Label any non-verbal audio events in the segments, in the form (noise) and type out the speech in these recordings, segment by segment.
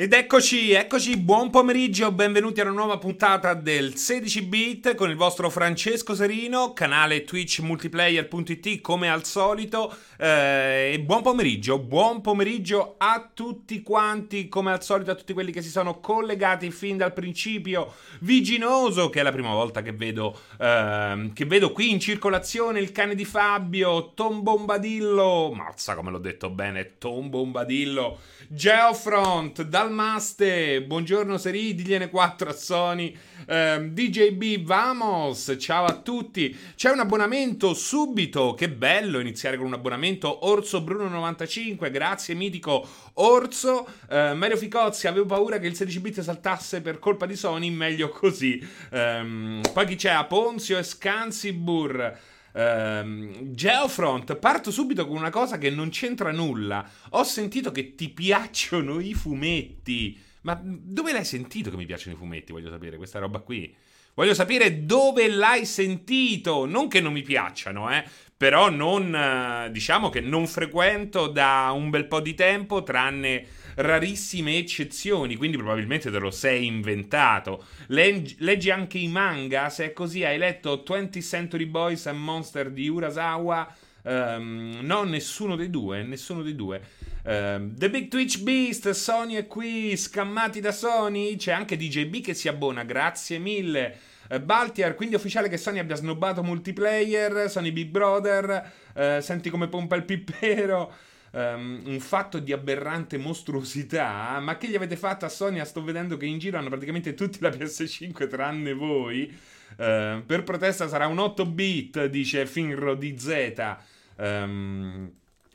Ed eccoci, eccoci, buon pomeriggio, benvenuti a una nuova puntata del 16 bit con il vostro Francesco Serino, canale Twitch multiplayer.it come al solito. Eh, e buon pomeriggio, buon pomeriggio a tutti quanti, come al solito a tutti quelli che si sono collegati fin dal principio. Viginoso, che è la prima volta che vedo, eh, che vedo qui in circolazione il cane di Fabio, Tom Bombadillo, mazza come l'ho detto bene, Tom Bombadillo, Geofront, dal Dalmaste, buongiorno Seri, digliene 4 a Sony, eh, DJB, vamos, ciao a tutti, c'è un abbonamento subito, che bello iniziare con un abbonamento, Orso Bruno 95, grazie mitico Orso, eh, Mario Ficozzi, avevo paura che il 16 bit saltasse per colpa di Sony, meglio così, eh, poi chi c'è? Aponzio e Scansibur, Um, Geofront, parto subito con una cosa che non c'entra nulla. Ho sentito che ti piacciono i fumetti. Ma dove l'hai sentito che mi piacciono i fumetti? Voglio sapere questa roba qui. Voglio sapere dove l'hai sentito. Non che non mi piacciono, eh. Però non, diciamo che non frequento da un bel po' di tempo, tranne rarissime eccezioni, quindi probabilmente te lo sei inventato. Leggi, anche i manga, se è così, hai letto 20th Century Boys and Monster di Urasawa? Um, no, nessuno dei due, nessuno dei due. Um, The Big Twitch Beast, Sony è qui, scammati da Sony. C'è anche DJB che si abbona, grazie mille. Uh, Baltiar, quindi è ufficiale che Sony abbia snobbato multiplayer, Sony Big Brother, uh, senti come pompa il pippero um, un fatto di aberrante mostruosità. Ma che gli avete fatto a Sony? Sto vedendo che in giro hanno praticamente tutti la PS5 tranne voi. Uh, per protesta sarà un 8 bit, dice Finro di Z. Um,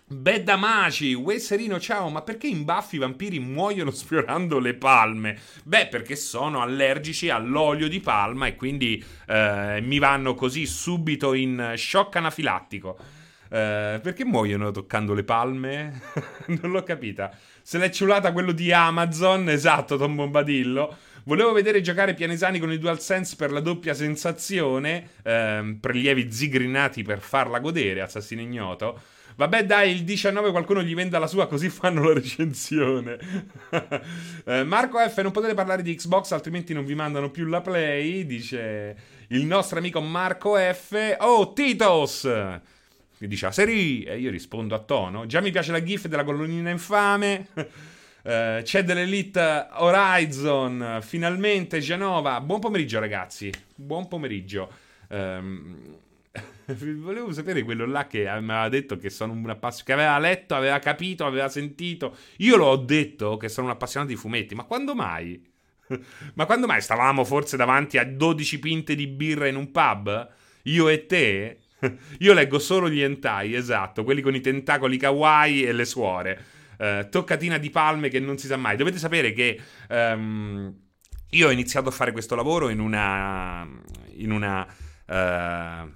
Bedamaci, Serino, ciao, ma perché in baffi i vampiri muoiono (laughs) sfiorando le palme? Beh, perché sono allergici all'olio di palma e quindi eh, mi vanno così subito in shock anafilattico. Eh, perché muoiono toccando le palme? (laughs) non l'ho capita. Se l'è ciulata quello di Amazon, esatto, Tom Bombadillo. Volevo vedere giocare Pianesani con il DualSense per la doppia sensazione, ehm, prelievi zigrinati per farla godere, assassino ignoto. Vabbè, dai, il 19 qualcuno gli venda la sua, così (laughs) fanno la recensione. (laughs) eh, Marco F, non potete parlare di Xbox, altrimenti non vi mandano più la Play, dice il nostro amico Marco F. Oh, Titos! Che dice Seri e io rispondo a tono. Già mi piace la gif della colonnina infame. Uh, (laughs) c'è dell'Elite Horizon, finalmente Genova. Buon pomeriggio ragazzi, buon pomeriggio. Um, (laughs) volevo sapere quello là che mi aveva detto che sono un appassionato, che aveva letto, aveva capito, aveva sentito. Io l'ho detto che sono un appassionato di fumetti, ma quando mai? (laughs) ma quando mai stavamo forse davanti a 12 pinte di birra in un pub? Io e te? (laughs) Io leggo solo gli hentai, esatto, quelli con i tentacoli kawaii e le suore. Uh, toccatina di palme che non si sa mai. Dovete sapere che um, io ho iniziato a fare questo lavoro in una, in una uh,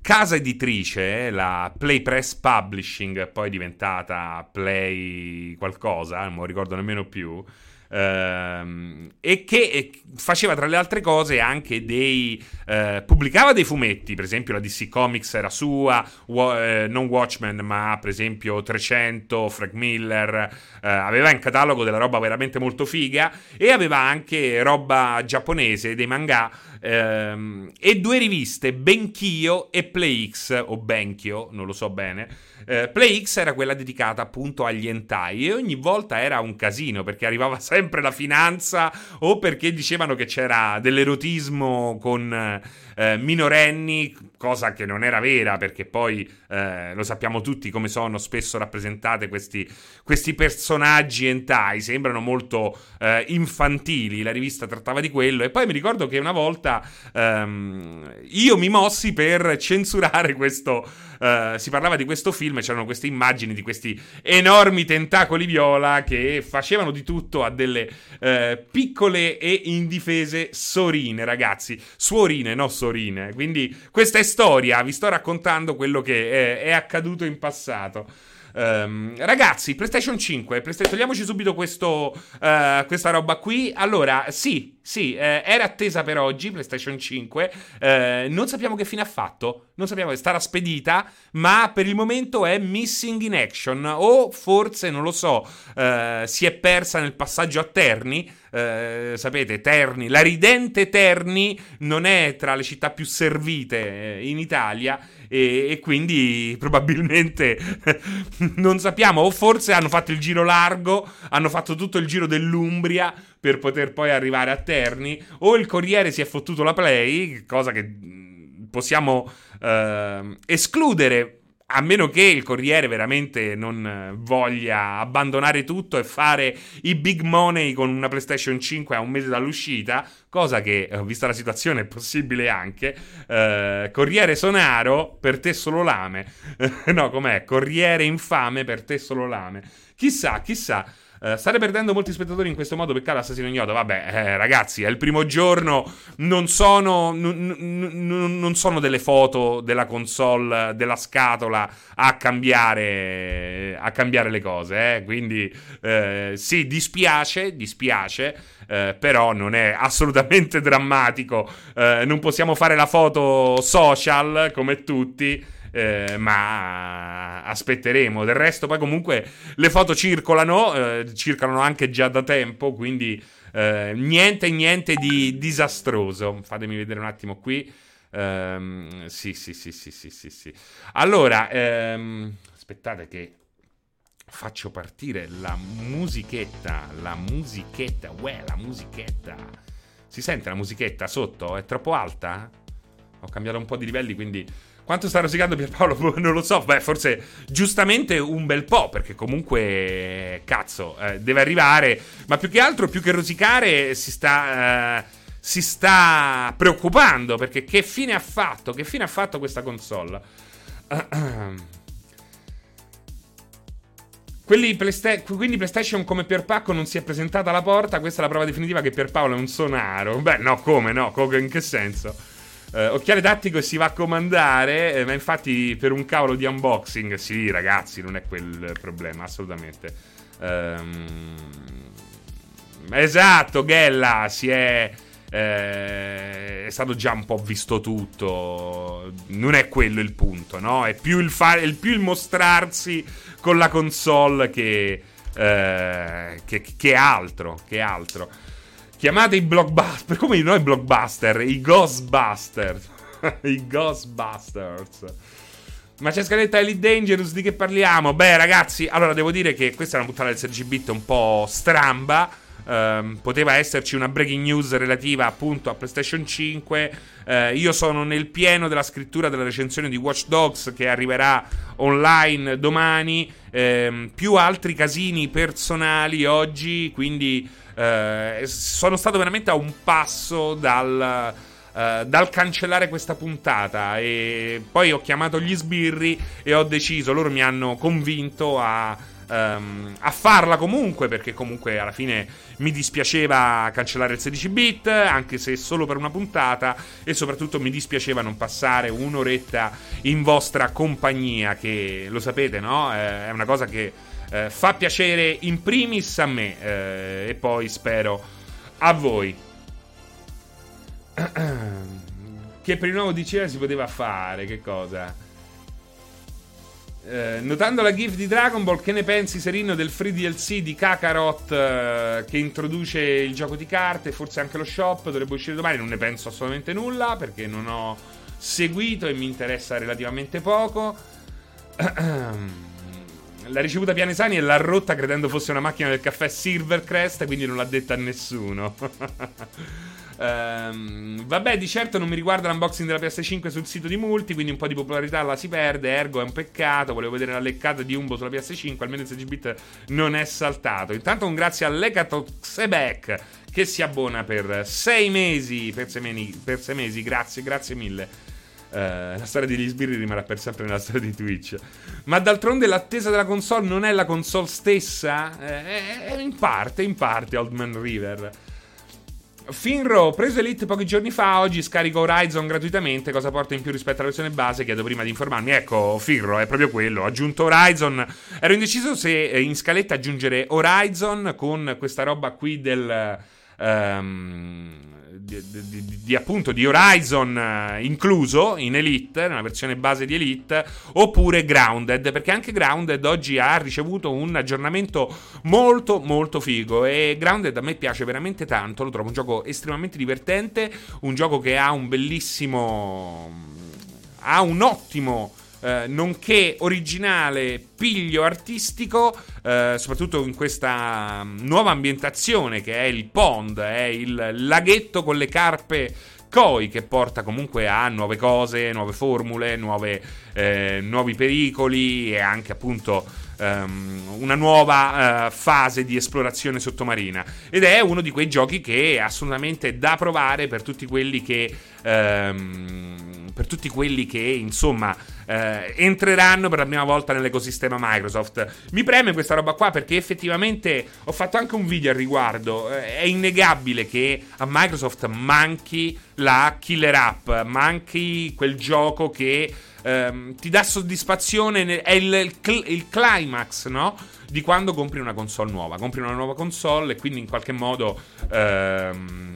casa editrice, la Play Press Publishing, poi diventata Play qualcosa, non lo ricordo nemmeno più. Ehm, e che faceva tra le altre cose anche dei eh, pubblicava dei fumetti. Per esempio la DC Comics era sua wa- eh, non Watchmen ma per esempio 300 Frank Miller eh, aveva in catalogo della roba veramente molto figa e aveva anche roba giapponese dei manga ehm, e due riviste Benchio e PlayX o Benchio non lo so bene. Eh, PlayX era quella dedicata appunto agli hentai e ogni volta era un casino perché arrivava (laughs) sempre la finanza o perché dicevano che c'era dell'erotismo con eh, minorenni, cosa che non era vera perché poi eh, lo sappiamo tutti come sono spesso rappresentate questi, questi personaggi hentai, sembrano molto eh, infantili, la rivista trattava di quello e poi mi ricordo che una volta ehm, io mi mossi per censurare questo Uh, si parlava di questo film e c'erano queste immagini di questi enormi tentacoli viola che facevano di tutto a delle uh, piccole e indifese sorine, ragazzi. Suorine, no sorine Sorine. Quindi questa è storia, vi sto raccontando quello che è, è accaduto in passato. Um, ragazzi, PlayStation 5, PlayStation, togliamoci subito questo, uh, questa roba qui. Allora, sì, sì, eh, era attesa per oggi, PlayStation 5. Eh, non sappiamo che fine ha fatto. Non sappiamo che starà spedita, ma per il momento è missing in action. O forse, non lo so, eh, si è persa nel passaggio a Terni. Eh, sapete, Terni, la ridente Terni non è tra le città più servite eh, in Italia e, e quindi probabilmente (laughs) non sappiamo, o forse hanno fatto il giro largo, hanno fatto tutto il giro dell'Umbria per poter poi arrivare a Terni, o il Corriere si è fottuto la play, cosa che mm, possiamo eh, escludere a meno che il Corriere veramente non voglia abbandonare tutto e fare i big money con una PlayStation 5 a un mese dall'uscita, cosa che, eh, vista la situazione, è possibile anche. Uh, Corriere Sonaro, per te solo lame. (laughs) no, com'è? Corriere infame, per te solo lame. Chissà, chissà. Uh, state perdendo molti spettatori in questo modo, peccato assassino ignoto. Vabbè, eh, ragazzi, è il primo giorno. Non sono, n- n- non sono delle foto della console, della scatola a cambiare, a cambiare le cose. Eh? Quindi, eh, sì, dispiace, dispiace. Eh, però non è assolutamente drammatico. Eh, non possiamo fare la foto social come tutti. Eh, ma aspetteremo. Del resto, poi comunque le foto circolano, eh, circolano anche già da tempo, quindi eh, niente, niente di disastroso. Fatemi vedere un attimo qui. Um, sì, sì, sì, sì, sì, sì, sì. Allora, um, aspettate che faccio partire la musichetta, la musichetta, uè, la musichetta. Si sente la musichetta sotto? È troppo alta? Ho cambiato un po' di livelli, quindi quanto sta rosicando Pierpaolo? (laughs) Non lo so. Beh, forse giustamente un bel po', perché comunque, cazzo, eh, deve arrivare. Ma più che altro, più che rosicare, si sta. Eh, si sta preoccupando perché che fine ha fatto? Che fine ha fatto questa console? (clears throat) Playsta- quindi PlayStation come Pierpacco non si è presentata alla porta. Questa è la prova definitiva che Pierpaolo è un sonaro. Beh, no, come no? In che senso? Uh, occhiale tattico e si va a comandare, eh, ma infatti per un cavolo di unboxing, sì ragazzi, non è quel problema, assolutamente. Um, esatto, Gella, si è... Eh, è stato già un po' visto tutto. Non è quello il punto, no? È più il, fa- è più il mostrarsi con la console che, eh, che, che altro. Che altro. Chiamate i blockbuster. (laughs) Come no i blockbuster? I Ghostbusters. (laughs) I Ghostbusters. Ma c'è scaletta Elite Dangerous, di che parliamo? Beh, ragazzi, allora devo dire che questa è una puntata del 16 bit un po' stramba. Um, poteva esserci una breaking news relativa appunto a PlayStation 5. Uh, eh, io sono nel pieno della scrittura della recensione di Watch Dogs che arriverà online domani. Um, più altri casini personali oggi, quindi eh, sono stato veramente a un passo dal, eh, dal cancellare questa puntata e poi ho chiamato gli sbirri e ho deciso, loro mi hanno convinto a... Um, a farla comunque perché comunque alla fine mi dispiaceva cancellare il 16 bit anche se solo per una puntata e soprattutto mi dispiaceva non passare un'oretta in vostra compagnia che lo sapete no? Eh, è una cosa che eh, fa piacere in primis a me eh, e poi spero a voi. (clears throat) che per il nuovo DCR si poteva fare, che cosa? Eh, notando la GIF di Dragon Ball, che ne pensi Serino del free DLC di Kakarot eh, che introduce il gioco di carte, forse anche lo shop, dovrebbe uscire domani? Non ne penso assolutamente nulla perché non ho seguito e mi interessa relativamente poco. (clears throat) l'ha ricevuta Pianesani e l'ha rotta credendo fosse una macchina del caffè Silvercrest, quindi non l'ha detta a nessuno. Um, (laughs) vabbè, di certo non mi riguarda l'unboxing della PS5 sul sito di Multi, quindi un po' di popolarità la si perde, ergo è un peccato. Volevo vedere la leccata di Umbo sulla PS5, almeno il 16-bit non è saltato. Intanto un grazie a Lecatoxebec che si abbona per 6 mesi, per 6 mesi, grazie, grazie mille. Uh, la storia degli sbirri rimarrà per sempre nella storia di Twitch. Ma d'altronde l'attesa della console non è la console stessa? Eh, eh, in parte, in parte, Old Man River. Finro, preso Elite pochi giorni fa, oggi scarico Horizon gratuitamente, cosa porta in più rispetto alla versione base, chiedo prima di informarmi. Ecco, Finro, è proprio quello, ho aggiunto Horizon. Ero indeciso se in scaletta aggiungere Horizon con questa roba qui del Um, di, di, di, appunto di Horizon uh, incluso in Elite, nella versione base di Elite, oppure Grounded, perché anche Grounded oggi ha ricevuto un aggiornamento molto molto figo e Grounded a me piace veramente tanto, lo trovo un gioco estremamente divertente, un gioco che ha un bellissimo ha un ottimo eh, nonché originale piglio artistico, eh, soprattutto in questa mm, nuova ambientazione che è il pond, è il laghetto con le carpe koi che porta comunque a nuove cose, nuove formule, nuove, eh, nuovi pericoli e anche appunto um, una nuova uh, fase di esplorazione sottomarina. Ed è uno di quei giochi che è assolutamente da provare per tutti quelli che. Um, per tutti quelli che insomma eh, entreranno per la prima volta nell'ecosistema Microsoft. Mi preme questa roba qua perché effettivamente ho fatto anche un video al riguardo. Eh, è innegabile che a Microsoft manchi la killer app, manchi quel gioco che ehm, ti dà soddisfazione, è il, il, il climax, no? Di quando compri una console nuova. Compri una nuova console e quindi in qualche modo... Ehm,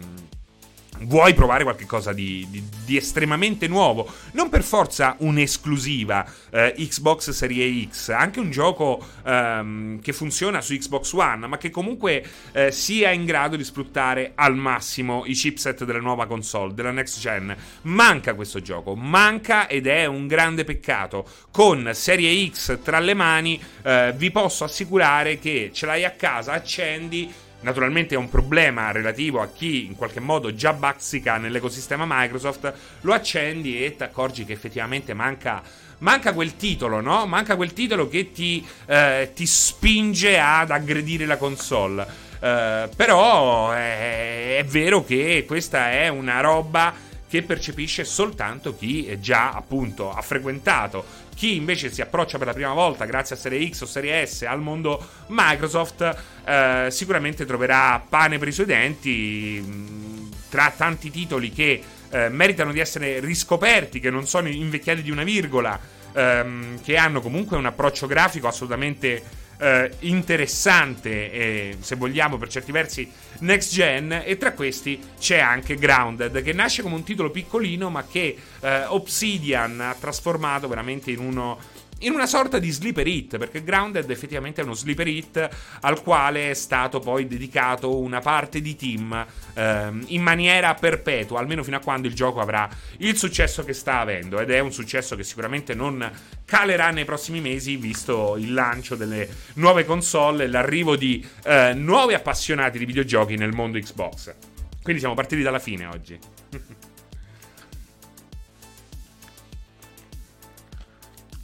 vuoi provare qualcosa di, di, di, estremamente nuovo, non per forza un'esclusiva eh, Xbox Serie X, anche un gioco ehm, che funziona su Xbox One, ma che comunque eh, sia in grado di sfruttare al massimo i chipset della nuova console, della next gen. Manca questo gioco, manca ed è un grande peccato. Con Serie X tra le mani eh, vi posso assicurare che ce l'hai a casa, accendi Naturalmente è un problema relativo a chi in qualche modo già bazzica nell'ecosistema Microsoft, lo accendi e ti accorgi che effettivamente manca, manca quel titolo, no? Manca quel titolo che ti, eh, ti spinge ad aggredire la console. Eh, però è, è vero che questa è una roba che percepisce soltanto chi già appunto ha frequentato. Chi invece si approccia per la prima volta grazie a Serie X o Serie S al mondo Microsoft eh, sicuramente troverà pane per i suoi denti mh, tra tanti titoli che eh, meritano di essere riscoperti, che non sono invecchiati di una virgola, ehm, che hanno comunque un approccio grafico assolutamente eh, interessante e se vogliamo per certi versi next gen e tra questi c'è anche Grounded che nasce come un titolo piccolino ma che eh, Obsidian ha trasformato veramente in uno in una sorta di sleeper hit, perché Grounded effettivamente è uno sleeper hit al quale è stato poi dedicato una parte di team ehm, in maniera perpetua, almeno fino a quando il gioco avrà il successo che sta avendo, ed è un successo che sicuramente non calerà nei prossimi mesi, visto il lancio delle nuove console e l'arrivo di eh, nuovi appassionati di videogiochi nel mondo Xbox. Quindi siamo partiti dalla fine oggi. (laughs)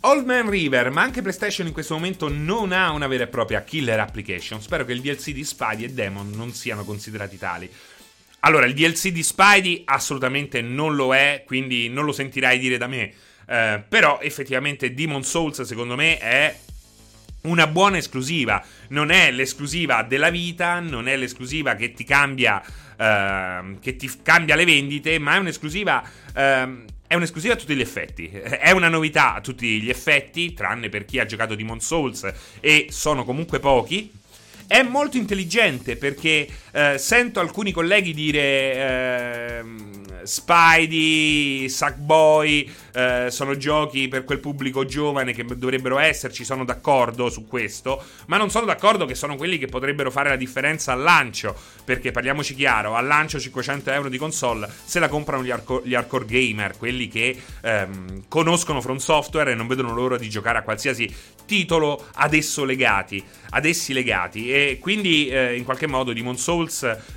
Old Man River, ma anche PlayStation in questo momento non ha una vera e propria killer application. Spero che il DLC di Spidey e Demon non siano considerati tali. Allora, il DLC di Spidey assolutamente non lo è, quindi non lo sentirai dire da me. Eh, però effettivamente Demon Souls secondo me è una buona esclusiva. Non è l'esclusiva della vita, non è l'esclusiva che ti cambia, eh, che ti cambia le vendite, ma è un'esclusiva eh, è un'esclusiva a tutti gli effetti. È una novità a tutti gli effetti, tranne per chi ha giocato Demon Souls e sono comunque pochi. È molto intelligente perché eh, sento alcuni colleghi dire eh, Spidey, Sackboy eh, sono giochi per quel pubblico giovane che dovrebbero esserci, sono d'accordo su questo, ma non sono d'accordo che sono quelli che potrebbero fare la differenza al lancio, perché parliamoci chiaro, al lancio 500 euro di console se la comprano gli, hardcore, gli hardcore gamer, quelli che ehm, conoscono From Software e non vedono l'ora di giocare a qualsiasi titolo ad legati, ad essi legati. E quindi eh, in qualche modo Demon Souls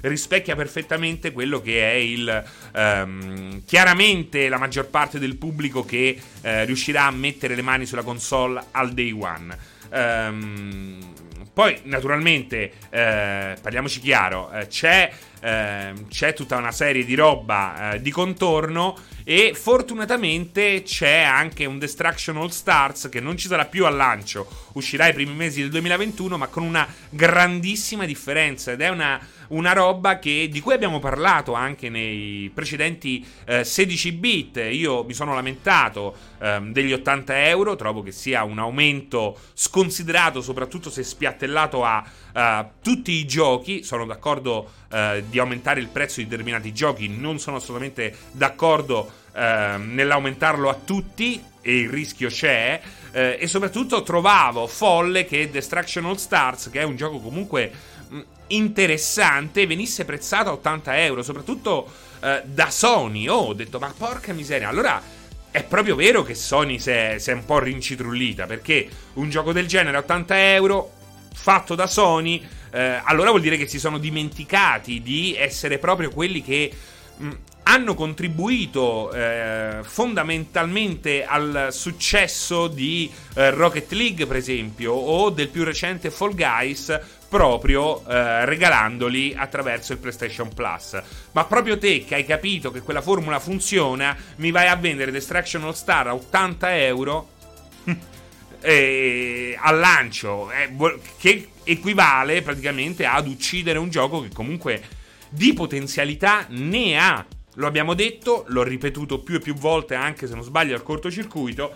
rispecchia perfettamente quello che è il ehm, chiaramente la maggior parte del pubblico che eh, riuscirà a mettere le mani sulla console al day one. Ehm, poi, naturalmente, eh, parliamoci chiaro, eh, c'è, eh, c'è, tutta una serie di roba eh, di contorno e fortunatamente c'è anche un Destruction All Stars che non ci sarà più al lancio, uscirà i primi mesi del 2021, ma con una grandissima differenza ed è una una roba che, di cui abbiamo parlato anche nei precedenti eh, 16 bit. Io mi sono lamentato eh, degli 80 euro, trovo che sia un aumento sconsiderato, soprattutto se spiattellato a uh, tutti i giochi. Sono d'accordo uh, di aumentare il prezzo di determinati giochi. Non sono assolutamente d'accordo eh, nell'aumentarlo a tutti e il rischio c'è. Eh, e soprattutto trovavo folle che Destruction All Stars, che è un gioco comunque interessante, venisse prezzato a 80 euro, soprattutto eh, da Sony. Oh, ho detto, ma porca miseria. Allora è proprio vero che Sony si è, un po' rincitrullita perché un gioco del genere a 80 euro fatto da Sony, eh, allora vuol dire che si sono dimenticati di essere proprio quelli che mh, hanno contribuito eh, fondamentalmente al successo di eh, Rocket League, per esempio, o del più recente Fall Guys, proprio eh, regalandoli attraverso il PlayStation Plus. Ma proprio te che hai capito che quella formula funziona, mi vai a vendere Destruction All Star a 80 euro (laughs) eh, al lancio, eh, che equivale praticamente ad uccidere un gioco che comunque di potenzialità ne ha lo abbiamo detto, l'ho ripetuto più e più volte, anche se non sbaglio, al cortocircuito.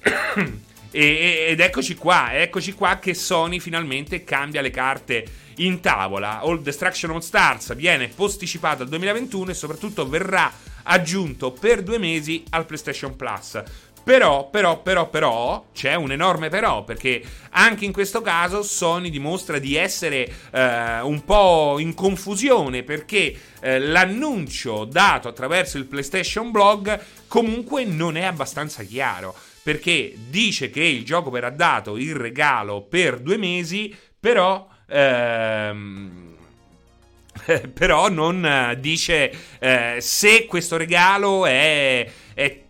(coughs) ed eccoci qua, eccoci qua che Sony finalmente cambia le carte in tavola. All Destruction All Stars viene posticipato al 2021 e soprattutto verrà aggiunto per due mesi al PlayStation Plus. Però, però, però, però, c'è un enorme però, perché anche in questo caso Sony dimostra di essere eh, un po' in confusione, perché eh, l'annuncio dato attraverso il PlayStation Blog comunque non è abbastanza chiaro, perché dice che il gioco verrà dato in regalo per due mesi, però... Ehm, (laughs) però non dice eh, se questo regalo è, è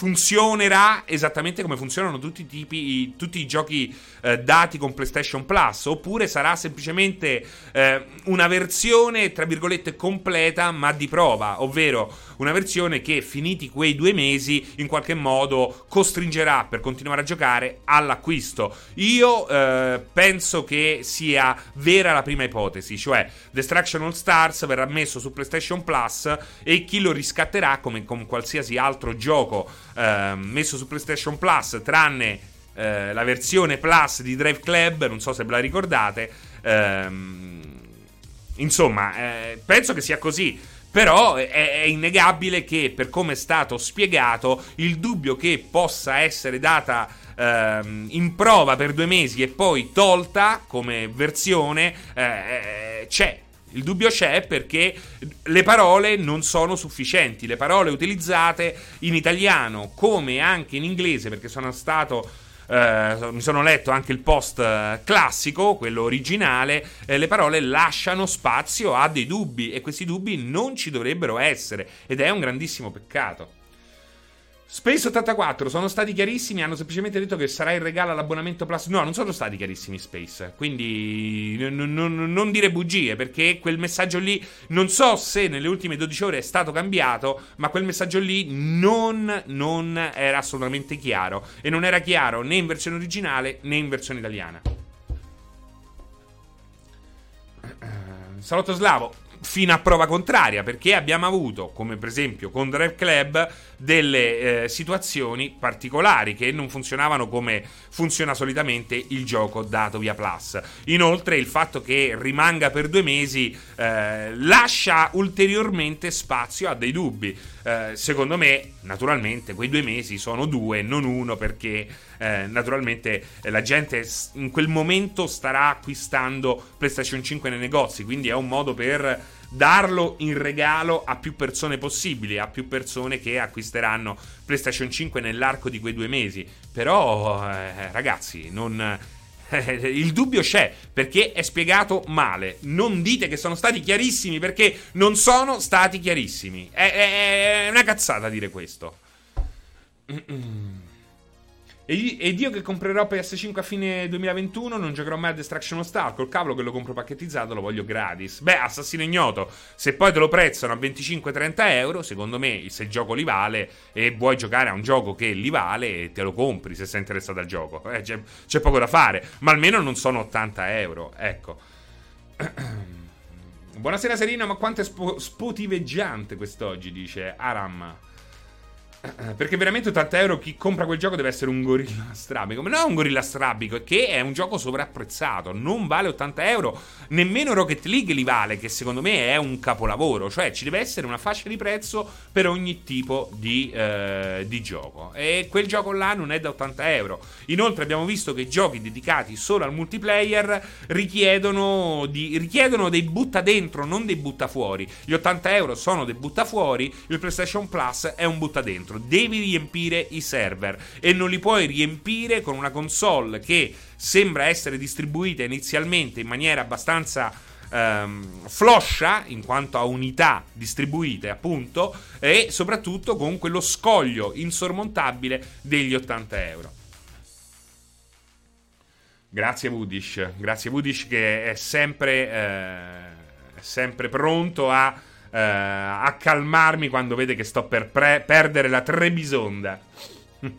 funzionerà esattamente come funzionano tutti i, tipi, tutti i giochi eh, dati con PlayStation Plus, oppure sarà semplicemente eh, una versione, tra virgolette, completa ma di prova, ovvero una versione che finiti quei due mesi in qualche modo costringerà per continuare a giocare all'acquisto. Io eh, penso che sia vera la prima ipotesi, cioè Destruction All Stars verrà messo su PlayStation Plus e chi lo riscatterà come con qualsiasi altro gioco eh, messo su PlayStation Plus, tranne eh, la versione Plus di Drive Club, non so se ve la ricordate. Ehm, insomma, eh, penso che sia così. Però è, innegabile che, per come è stato spiegato, il dubbio che possa essere data ehm, in prova per due mesi e poi tolta come versione eh, eh c'è. Il dubbio c'è perché le parole non sono sufficienti. Le parole utilizzate in italiano come anche in inglese, perché sono stato. Uh, mi sono letto anche il post uh, classico, quello originale, eh, le parole lasciano spazio a dei dubbi e questi dubbi non ci dovrebbero essere ed è un grandissimo peccato. Space 84 sono stati chiarissimi, hanno semplicemente detto che sarà in regalo all'abbonamento Plus. No, non sono stati chiarissimi Space, quindi n- n- non dire bugie, perché quel messaggio lì non so se nelle ultime 12 ore è stato cambiato, ma quel messaggio lì non, non era assolutamente chiaro e non era chiaro né in versione originale né in versione italiana. (clears throat) Salotto Slavo, fino a prova contraria, perché abbiamo avuto, come per esempio con Drive Club, delle eh, situazioni particolari che non funzionavano come funziona solitamente il gioco dato via Plus. Inoltre il fatto che rimanga per due mesi eh, lascia ulteriormente spazio a dei dubbi. Eh, secondo me, naturalmente, quei due mesi sono due, non uno, perché eh, naturalmente la gente in quel momento starà acquistando PlayStation 5 nei negozi, quindi è un modo per darlo in regalo a più persone possibili, a più persone che acquisteranno PlayStation 5 nell'arco di quei due mesi. Però, eh, ragazzi, non. Eh, il dubbio c'è perché è spiegato male. Non dite che sono stati chiarissimi perché non sono stati chiarissimi. È, è, è una cazzata dire questo. Mm-mm. (clears throat) Ed io che comprerò PS5 a fine 2021 non giocherò mai a Destruction of Star. Col cavolo che lo compro pacchettizzato lo voglio gratis. Beh, Assassino Ignoto, se poi te lo prezzano a 25-30 euro, secondo me se il gioco li vale e vuoi giocare a un gioco che li vale, te lo compri se sei interessato al gioco. Eh, c'è, c'è poco da fare, ma almeno non sono 80 euro. Ecco. (clears throat) Buonasera Serino, ma quanto è spo- spotiveggiante quest'oggi, dice Aram. Perché veramente 80 euro chi compra quel gioco deve essere un gorilla strabico. Ma non è un gorilla strabico, è che è un gioco sovrapprezzato. Non vale 80 euro. Nemmeno Rocket League li vale, che secondo me è un capolavoro. Cioè ci deve essere una fascia di prezzo per ogni tipo di, eh, di gioco. E quel gioco là non è da 80 euro. Inoltre abbiamo visto che giochi dedicati solo al multiplayer richiedono, di, richiedono dei butta dentro, non dei butta fuori. Gli 80 euro sono dei butta fuori, il PlayStation Plus è un butta dentro dentro, devi riempire i server e non li puoi riempire con una console che sembra essere distribuita inizialmente in maniera abbastanza ehm, floscia in quanto a unità distribuite appunto e soprattutto con quello scoglio insormontabile degli 80 euro. Grazie Woodish, grazie Woodish che è sempre, eh, sempre pronto a eh, a calmarmi quando vede che sto per pre- perdere la Trebisonda. (laughs)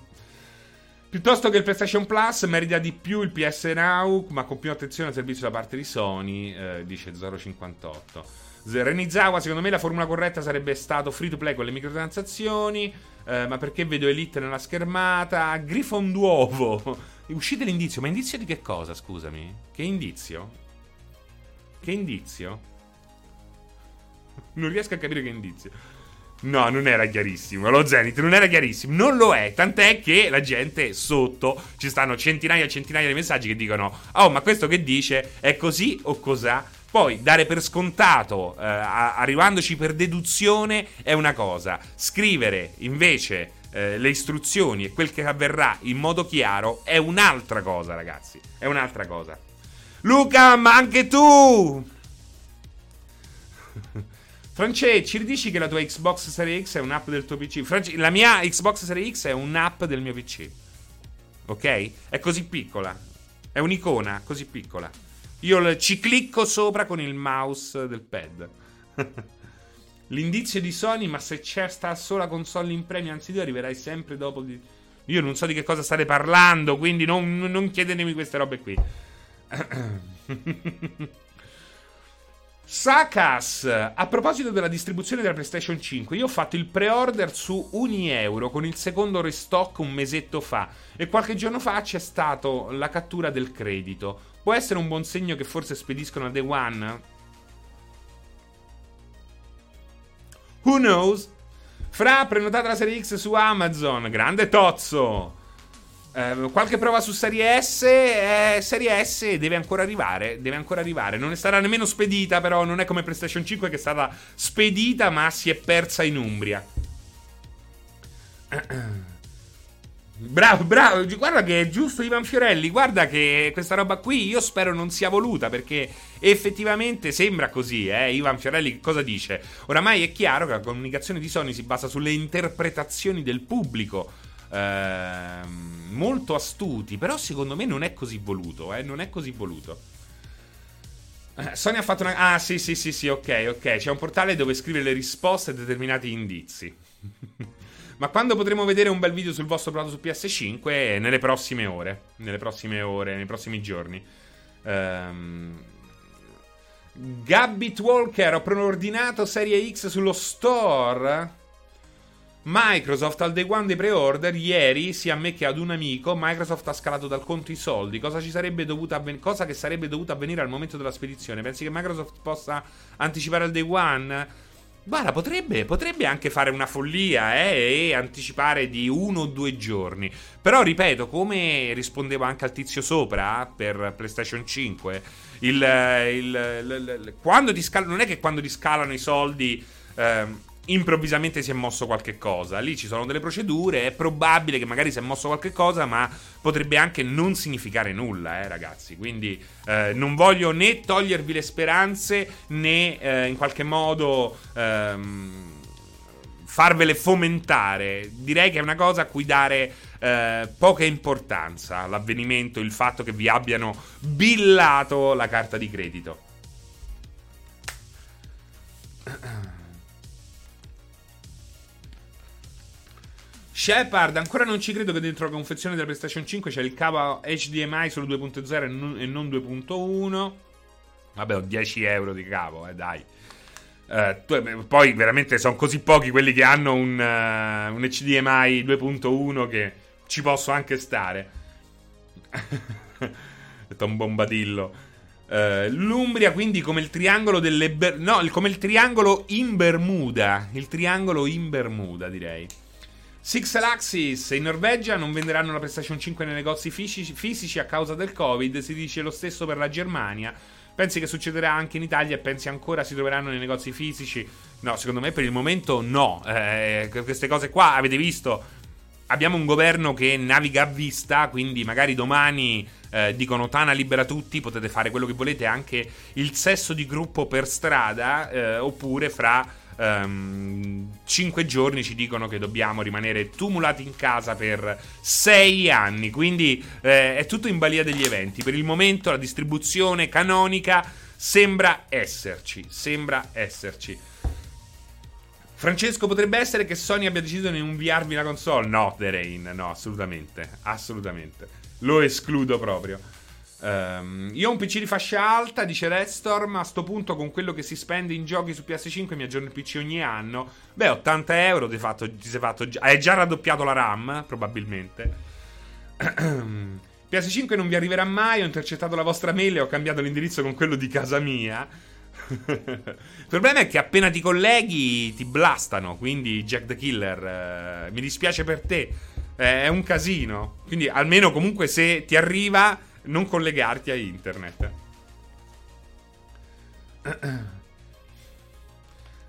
Piuttosto che il PlayStation Plus merita di più il PS Now, ma con più attenzione al servizio da parte di Sony, eh, dice 058. Renizawa, secondo me la formula corretta sarebbe stato free to play con le microtransazioni, eh, ma perché vedo Elite nella schermata? Griffon d'uovo. (laughs) Uscite l'indizio, ma indizio di che cosa, scusami? Che indizio? Che indizio? Non riesco a capire che indizio. No, non era chiarissimo. Lo Zenith non era chiarissimo. Non lo è. Tant'è che la gente sotto ci stanno centinaia e centinaia di messaggi che dicono: Oh, ma questo che dice è così o cos'ha? Poi dare per scontato, eh, arrivandoci per deduzione, è una cosa. Scrivere invece eh, le istruzioni e quel che avverrà in modo chiaro è un'altra cosa, ragazzi. È un'altra cosa. Luca, ma anche tu! France, ci dici che la tua Xbox Series X è un'app del tuo PC? France, la mia Xbox Series X è un'app del mio PC. Ok? È così piccola. È un'icona così piccola. Io ci clicco sopra con il mouse del pad. (laughs) L'indizio di Sony, ma se c'è sta sola console in premio, anzi tu arriverai sempre dopo di... Io non so di che cosa state parlando, quindi non, non chiedetemi queste robe qui. (clears throat) Sakas, a proposito della distribuzione della PlayStation 5, io ho fatto il pre-order su Uni Euro con il secondo restock un mesetto fa e qualche giorno fa c'è stato la cattura del credito. Può essere un buon segno che forse spediscono a Day One? Who knows? Fra, prenotata la serie X su Amazon, grande tozzo! Eh, qualche prova su Serie S. Eh, serie S deve ancora arrivare. Deve ancora arrivare. Non sarà nemmeno spedita, però non è come PlayStation 5 che è stata spedita, ma si è persa in Umbria. (clears throat) Bravo, bravo. Guarda che è giusto Ivan Fiorelli. Guarda che questa roba qui io spero non sia voluta perché effettivamente sembra così. Eh? Ivan Fiorelli cosa dice? Oramai è chiaro che la comunicazione di Sony si basa sulle interpretazioni del pubblico eh, molto astuti, però secondo me non è così voluto, eh, non è così voluto. Eh, Sony ha fatto una... Ah, sì, sì, sì, sì, ok, ok. C'è un portale dove scrivere le risposte a determinati indizi. (laughs) Ma quando potremo vedere un bel video sul vostro prodotto su PS5? Nelle prossime ore. Nelle prossime ore, nei prossimi giorni. Um... Gabbit Walker, ho preordinato Serie X sullo store. Microsoft al day one dei pre-order, ieri, sia a me che ad un amico, Microsoft ha scalato dal conto i soldi. Cosa, ci sarebbe avven- cosa che sarebbe dovuto avvenire al momento della spedizione? Pensi che Microsoft possa anticipare al day one? Guarda, potrebbe, potrebbe, anche fare una follia eh, e anticipare di uno o due giorni. Però, ripeto, come rispondevo anche al tizio sopra per PlayStation 5, il, il, il, quando ti scal- non è che quando ti scalano i soldi... Eh, improvvisamente si è mosso qualche cosa. Lì ci sono delle procedure, è probabile che magari si è mosso qualche cosa, ma potrebbe anche non significare nulla, eh, ragazzi. Quindi eh, non voglio né togliervi le speranze né eh, in qualche modo ehm, farvele fomentare. Direi che è una cosa a cui dare eh, poca importanza l'avvenimento, il fatto che vi abbiano billato la carta di credito. Shepard, ancora non ci credo che dentro la confezione della PlayStation 5 c'è il cavo HDMI solo 2.0 e non, 2.1. Vabbè, ho 10 euro di cavo, eh, dai. Uh, poi veramente sono così pochi quelli che hanno un, uh, un HDMI 2.1 che ci posso anche stare. (laughs) Detto un bombadillo. Uh, L'Umbria, quindi, come il triangolo delle. Ber- no, come il triangolo in Bermuda. Il triangolo in Bermuda, direi. Six Alaxis in Norvegia non venderanno la PlayStation 5 nei negozi fisici, fisici a causa del Covid. Si dice lo stesso per la Germania. Pensi che succederà anche in Italia e pensi ancora si troveranno nei negozi fisici? No, secondo me per il momento no. Eh, queste cose qua avete visto. Abbiamo un governo che naviga a vista, quindi magari domani eh, dicono Tana libera tutti, potete fare quello che volete, anche il sesso di gruppo per strada, eh, oppure fra um, 5 giorni ci dicono che dobbiamo rimanere tumulati in casa per 6 anni. Quindi eh, è tutto in balia degli eventi. Per il momento la distribuzione canonica sembra esserci. Sembra esserci. Francesco, potrebbe essere che Sony abbia deciso di non inviarmi la console? No, The Rain, no, assolutamente. Assolutamente. Lo escludo proprio. Um, io ho un PC di fascia alta, dice Redstorm. A sto punto, con quello che si spende in giochi su PS5, mi aggiorno il PC ogni anno. Beh, 80 euro ti, fatto, ti sei fatto. Hai già raddoppiato la RAM, probabilmente. (clears throat) PS5 non vi arriverà mai. Ho intercettato la vostra mail e ho cambiato l'indirizzo con quello di casa mia. (laughs) il problema è che appena ti colleghi ti blastano. Quindi, Jack the Killer, eh, mi dispiace per te. Eh, è un casino. Quindi, almeno comunque, se ti arriva non collegarti a internet. (clears throat)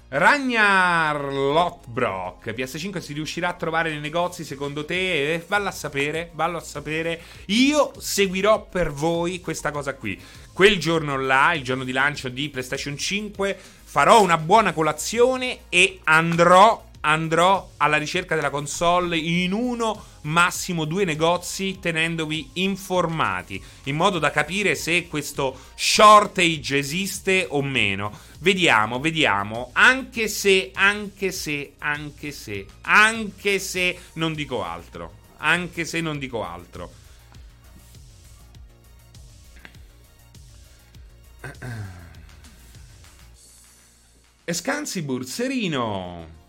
Ragnar Lotbrock PS5 si riuscirà a trovare nei negozi secondo te? Vallo a sapere, vallo a sapere. Io seguirò per voi questa cosa qui. Quel giorno là, il giorno di lancio di PlayStation 5, farò una buona colazione e andrò andrò alla ricerca della console in uno, massimo due negozi, tenendovi informati, in modo da capire se questo shortage esiste o meno. Vediamo, vediamo, anche se, anche se, anche se, anche se non dico altro, anche se non dico altro. Escansibur, Serino.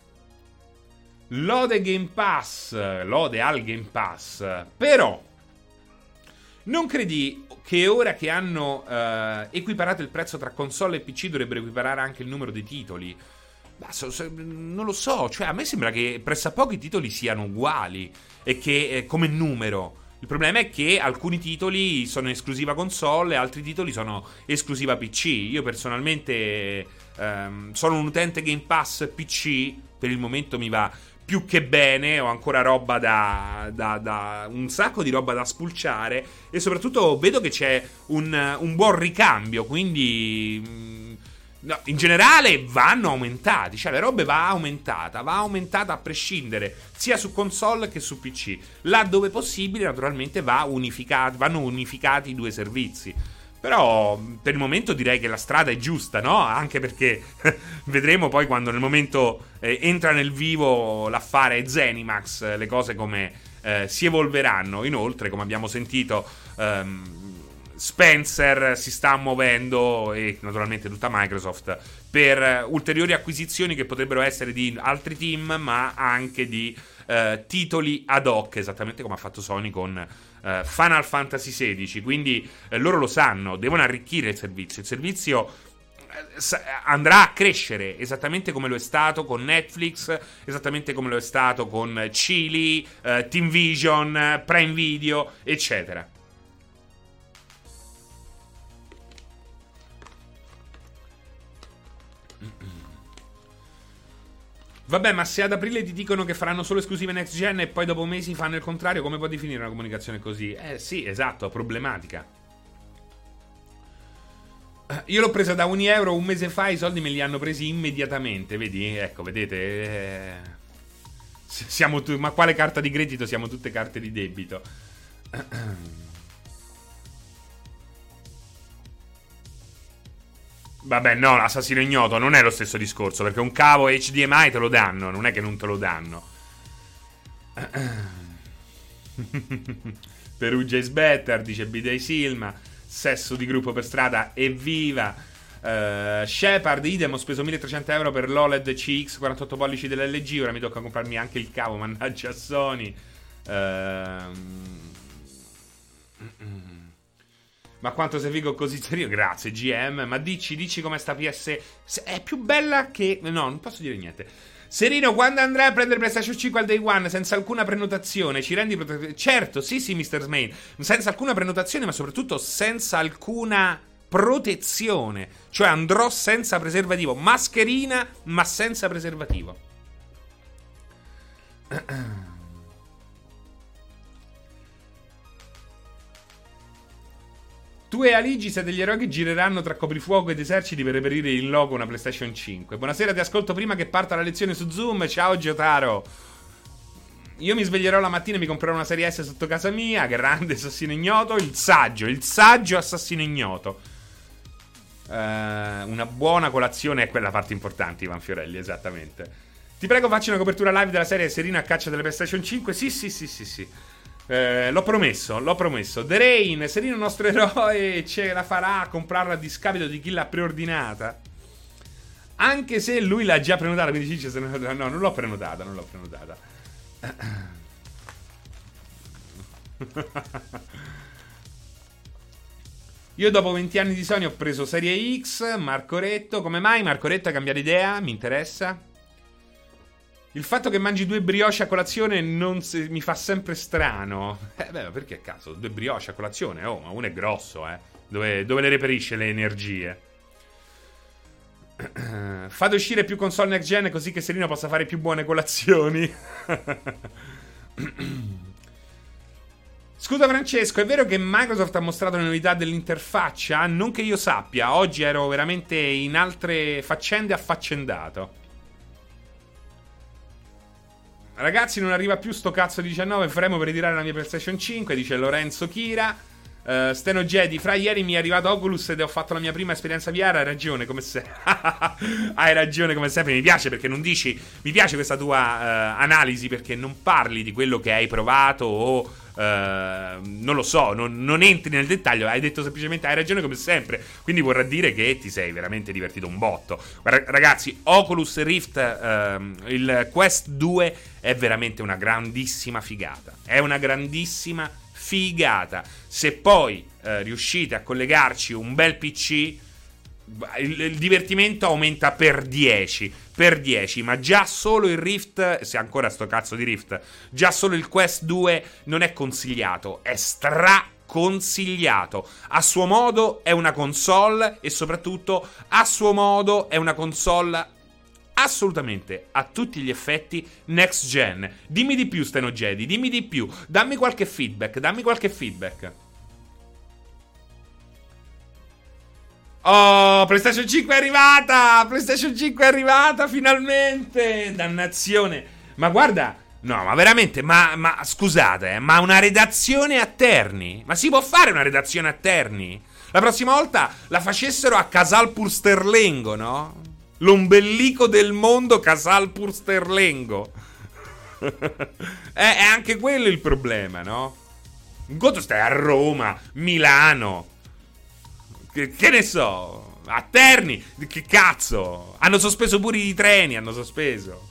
Lode Game Pass, lode al Game Pass, però non credi che ora che hanno uh, equiparato il prezzo tra console e PC dovrebbero equiparare anche il numero di titoli? Ma so, so, non lo so, cioè a me sembra che pressappoco i titoli siano uguali e che eh, come numero. Il problema è che alcuni titoli sono esclusiva console e altri titoli sono esclusiva PC. Io personalmente ehm, sono un utente Game Pass PC, per il momento mi va più che bene, ho ancora roba da, da, da, un sacco di roba da spulciare e soprattutto vedo che c'è un, un buon ricambio, quindi mm, no, in generale vanno aumentati, cioè le robe va aumentata, va aumentata a prescindere sia su console che su PC. Là dove possibile naturalmente va unificato, vanno unificati i due servizi. Però per il momento direi che la strada è giusta, no? Anche perché (laughs) vedremo poi quando nel momento eh, entra nel vivo l'affare Zenimax, le cose come eh, si evolveranno. Inoltre, come abbiamo sentito, ehm, Spencer si sta muovendo e naturalmente tutta Microsoft per ulteriori acquisizioni che potrebbero essere di altri team, ma anche di eh, titoli ad hoc, esattamente come ha fatto Sony con uh, Final Fantasy XVI, quindi eh, loro lo sanno, devono arricchire il servizio. Il servizio eh, andrà a crescere esattamente come lo è stato con Netflix, esattamente come lo è stato con Chili, uh, Team Vision, Prime Video, eccetera. Vabbè, ma se ad aprile ti dicono che faranno solo esclusive next gen e poi dopo mesi fanno il contrario, come puoi definire una comunicazione così? Eh sì, esatto, problematica. Io l'ho presa da un euro un mese fa, i soldi me li hanno presi immediatamente, vedi? Ecco, vedete? Eh, siamo tu- ma quale carta di credito? Siamo tutte carte di debito. (clears throat) Vabbè, no, l'assassino ignoto non è lo stesso discorso, perché un cavo HDMI te lo danno, non è che non te lo danno. (coughs) Perugia is better, dice B-Day Silma. Sesso di gruppo per strada, evviva. Uh, Shepard, idem, ho speso 1300 euro per l'OLED CX 48 pollici dell'LG. Ora mi tocca comprarmi anche il cavo, mannaggia Sony. Uh, ma quanto sei figo così (laughs) serio? Grazie, GM. Ma dici, dici come sta PS. È più bella che. No, non posso dire niente. Serino, quando andrai a prendere PlayStation 5 al day one senza alcuna prenotazione, ci rendi prote- Certo, sì, sì, Mr. Smain. Senza alcuna prenotazione, ma soprattutto senza alcuna protezione. Cioè andrò senza preservativo. Mascherina, ma senza preservativo. (clears throat) Tu e Aligi siete degli eroi che gireranno tra coprifuoco ed eserciti per reperire in loco una PlayStation 5. Buonasera, ti ascolto prima che parta la lezione su Zoom. Ciao Giotaro. Io mi sveglierò la mattina e mi comprerò una serie S sotto casa mia. Grande assassino ignoto. Il saggio, il saggio assassino ignoto. Uh, una buona colazione è quella parte importante, Ivan Fiorelli, esattamente. Ti prego, facci una copertura live della serie Serina a caccia delle PlayStation 5. Sì, sì, sì, sì, sì. Eh, l'ho promesso, l'ho promesso. The Rain, Serino nostro eroe, ce la farà a comprarla a discapito di chi l'ha preordinata. Anche se lui l'ha già prenotata, quindi dice se no, no, non l'ho prenotata, non l'ho prenotata. (clears throat) Io dopo 20 anni di Sony ho preso Serie X, Marco Retto. Come mai Marco Retto ha cambiato idea? Mi interessa. Il fatto che mangi due brioche a colazione se, mi fa sempre strano. Eh, beh, perché cazzo? Due brioche a colazione? Oh, ma uno è grosso, eh. Dove, dove le reperisce le energie? (clears throat) Fate uscire più console next gen così che Serino possa fare più buone colazioni. (clears throat) Scusa Francesco, è vero che Microsoft ha mostrato le novità dell'interfaccia? Non che io sappia, oggi ero veramente in altre faccende affaccendato. Ragazzi, non arriva più sto cazzo 19. Faremo per ritirare la mia PlayStation 5. Dice Lorenzo Kira. Uh, Steno Jedi, fra ieri mi è arrivato Oculus ed ho fatto la mia prima esperienza VR. Hai ragione, come sempre. (laughs) Hai ragione, come sempre. Mi piace perché non dici. Mi piace questa tua uh, analisi perché non parli di quello che hai provato o Uh, non lo so, non, non, entri nel dettaglio, hai detto semplicemente hai ragione come sempre, quindi vorrà dire che ti sei veramente divertito un botto. Ragazzi, Oculus Rift, uh, il Quest 2 è veramente una grandissima figata, è una grandissima figata. Se poi uh, riuscite a collegarci un bel PC il, il, divertimento aumenta per 10. Per 10, ma già solo il Rift, se ancora sto cazzo di Rift, già solo il Quest 2 non è consigliato, è stra consigliato. A suo modo è una console e soprattutto a suo modo è una console assolutamente a tutti gli effetti next gen. Dimmi di più Steno Jedi, dimmi di più, dammi qualche feedback, dammi qualche feedback. Oh, PlayStation 5 è arrivata! PlayStation 5 è arrivata finalmente! Dannazione! Ma guarda, no, ma veramente, ma, ma scusate, eh, ma una redazione a Terni? Ma si può fare una redazione a Terni? La prossima volta la facessero a Casal Pur Sterlengo, no? L'ombelico del mondo Casal Pur Sterlengo. (laughs) è, è anche quello il problema, no? Un conto stai a Roma, Milano. Che, che ne so? A Terni? Che cazzo? Hanno sospeso pure i treni, hanno sospeso.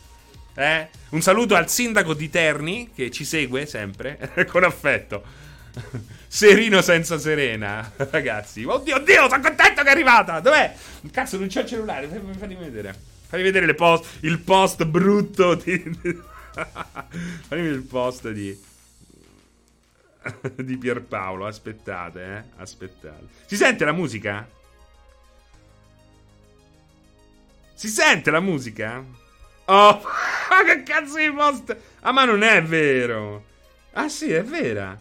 Eh? Un saluto al sindaco di Terni, che ci segue sempre, (laughs) con affetto. Serino senza Serena, (laughs) ragazzi. Oddio, oddio, sono contento che è arrivata. Dov'è? Cazzo, non c'è il cellulare. Fammi vedere. Fammi vedere post, il post brutto di... (laughs) Fammi vedere il post di... (laughs) di Pierpaolo. Aspettate, eh. Aspettate. Si sente la musica? Si sente la musica? Oh, (laughs) ma che cazzo di post? Ah, ma non è vero. Ah, sì, è vera.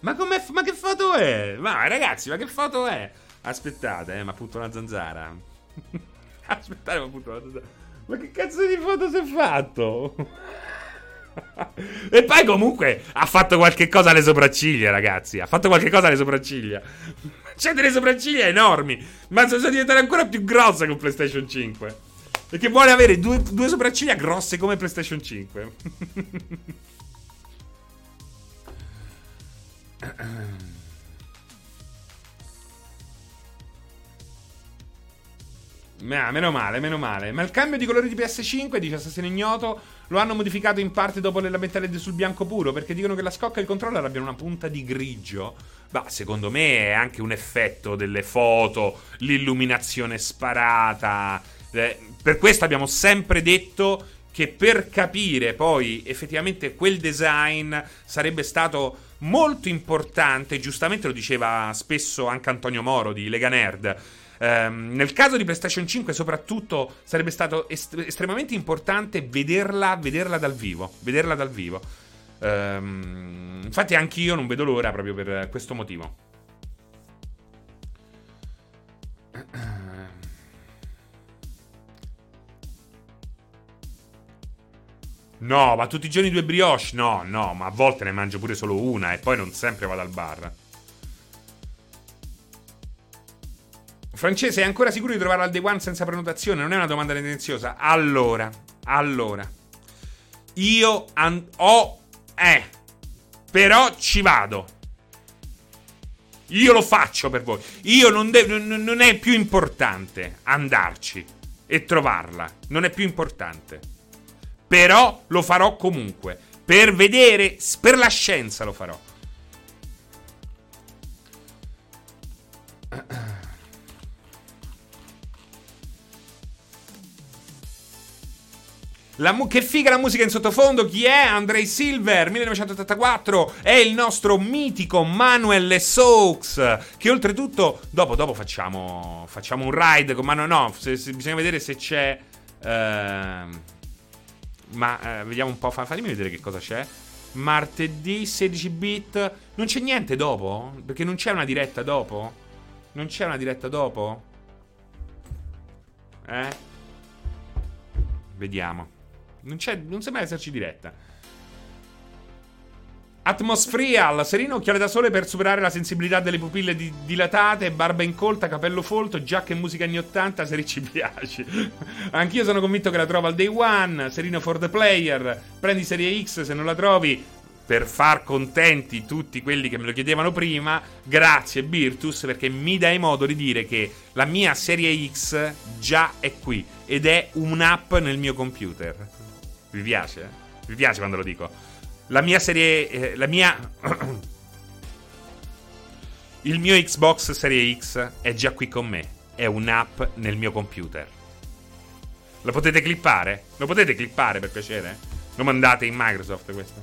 Ma, com'è, ma che foto è? Ma ragazzi, ma che foto è? Aspettate, eh, ma appunto una zanzara. (laughs) Aspettate, ma appunto una zanzara. Ma che cazzo di foto si è fatto? (laughs) e poi comunque ha fatto qualche cosa alle sopracciglia, ragazzi. Ha fatto qualche cosa alle sopracciglia. C'è delle sopracciglia enormi. Ma sono diventate ancora più grosse con PlayStation 5. Perché vuole avere due, due sopracciglia grosse come PlayStation 5. (coughs) Ah, meno male, meno male. Ma il cambio di colore di PS5, dice Assassino Ignoto, lo hanno modificato in parte dopo le lamentele sul bianco puro, perché dicono che la scocca e il controller abbiano una punta di grigio. Ma secondo me è anche un effetto delle foto, l'illuminazione sparata. Eh, per questo abbiamo sempre detto che per capire poi effettivamente quel design sarebbe stato molto importante, giustamente lo diceva spesso anche Antonio Moro di Lega Nerd Um, nel caso di PlayStation 5, soprattutto, sarebbe stato est- estremamente importante vederla, vederla, dal vivo. Vederla dal vivo. Um, infatti, anch'io non vedo l'ora proprio per questo motivo. No, ma tutti i giorni due brioche? No, no, ma a volte ne mangio pure solo una e poi non sempre vado al bar. Francese, sei ancora sicuro di trovarlo al day one senza prenotazione? Non è una domanda tendenziosa. Allora, allora. Io an- ho... Eh. Però ci vado. Io lo faccio per voi. Io non, de- non, non è più importante andarci e trovarla. Non è più importante. Però lo farò comunque. Per vedere, per la scienza lo farò. Mu- che figa la musica in sottofondo. Chi è? Andrei Silver, 1984. È il nostro mitico Manuel Soaks. Che oltretutto, dopo, dopo facciamo, facciamo un ride con Manuel. No, se, se, bisogna vedere se c'è. Uh, ma uh, vediamo un po'. Fatemi vedere che cosa c'è. Martedì 16 bit. Non c'è niente dopo? Perché non c'è una diretta dopo? Non c'è una diretta dopo? Eh? Vediamo. Non, non sembra esserci diretta. Atmosfrial, serino occhiale da sole per superare la sensibilità delle pupille di- dilatate, barba incolta, capello folto, giacca e musica anni 80, se ci piace. Anch'io sono convinto che la trovo al day one, serino for the player, prendi serie X se non la trovi, per far contenti tutti quelli che me lo chiedevano prima, grazie Virtus perché mi dai modo di dire che la mia serie X già è qui ed è un'app nel mio computer. Vi piace? Vi piace quando lo dico? La mia serie. Eh, la mia. (clears throat) Il mio Xbox Serie X è già qui con me. È un'app nel mio computer. Lo potete clippare? Lo potete clippare per piacere? Lo mandate in Microsoft questo.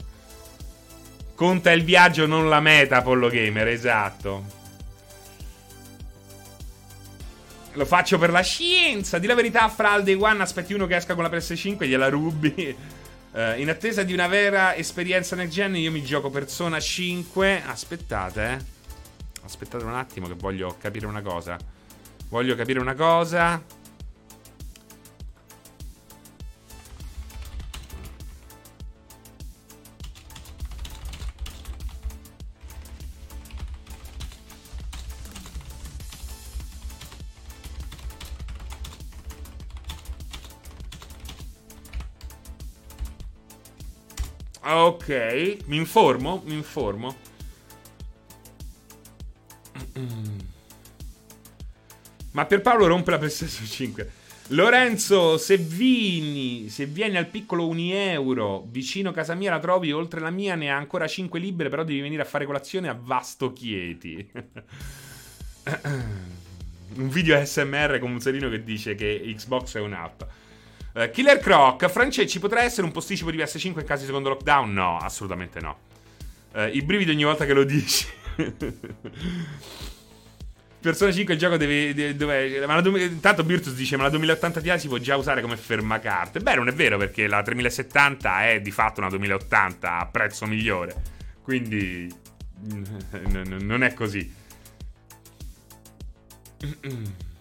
Conta il viaggio, non la meta, Apollo Gamer, esatto. Lo faccio per la scienza. Di la verità, fra al day one aspetti uno che esca con la PS5 gliela rubi. Uh, (laughs) in attesa di una vera esperienza next gen, io mi gioco Persona 5. Aspettate, eh. Aspettate un attimo che voglio capire una cosa. Voglio capire una cosa. Ok, mi informo, mi informo. Ma per Paolo rompe la PlayStation 5. Lorenzo, se vieni, se vieni al piccolo Unieuro, vicino casa mia la trovi, oltre la mia ne ha ancora 5 libere, però devi venire a fare colazione a Vasto Chieti. (coughs) un video SMR con un serino che dice che Xbox è un'app. Uh, Killer Croc, Francesci, ci potrà essere un posticipo di PS5 in caso di secondo lockdown? No, assolutamente no. Uh, I brividi ogni volta che lo dici. (laughs) Persona 5 il gioco deve. deve, deve ma la, intanto Virtus dice: Ma la 2080 Ti si può già usare come fermacarte. Beh, non è vero perché la 3070 è di fatto una 2080 a prezzo migliore. Quindi. (laughs) non è così. (clears throat)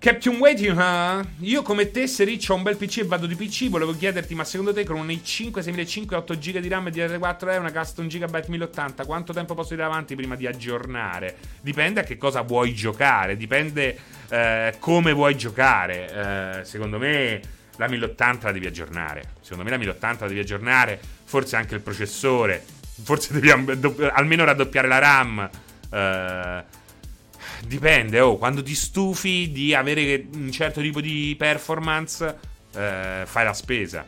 Captain Waiting, uh, io come te se Rich ho un bel PC e vado di PC, volevo chiederti, ma secondo te con un i5 6005 8 GB di RAM e DDR4 è una custom gigabyte 1080, quanto tempo posso andare avanti prima di aggiornare? Dipende a che cosa vuoi giocare, dipende uh, come vuoi giocare. Uh, secondo me la 1080 la devi aggiornare. Secondo me la 1080 la devi aggiornare, forse anche il processore, forse devi almeno raddoppiare la RAM. Uh, Dipende, oh, quando ti stufi di avere un certo tipo di performance, eh, fai la spesa.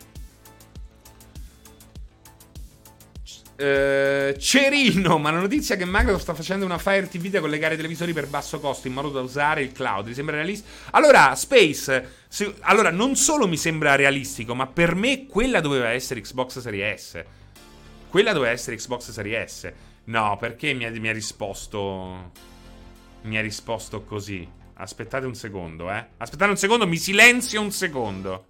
Uh, Cerino, ma la notizia che Microsoft sta facendo una Fire TV da collegare televisori per basso costo in modo da usare il cloud, ti sembra realistico? Allora, Space, se, allora non solo mi sembra realistico, ma per me quella doveva essere Xbox Series S. Quella doveva essere Xbox Series S. No, perché mi ha, mi ha risposto... Mi ha risposto così. Aspettate un secondo, eh. Aspettate un secondo, mi silenzio un secondo.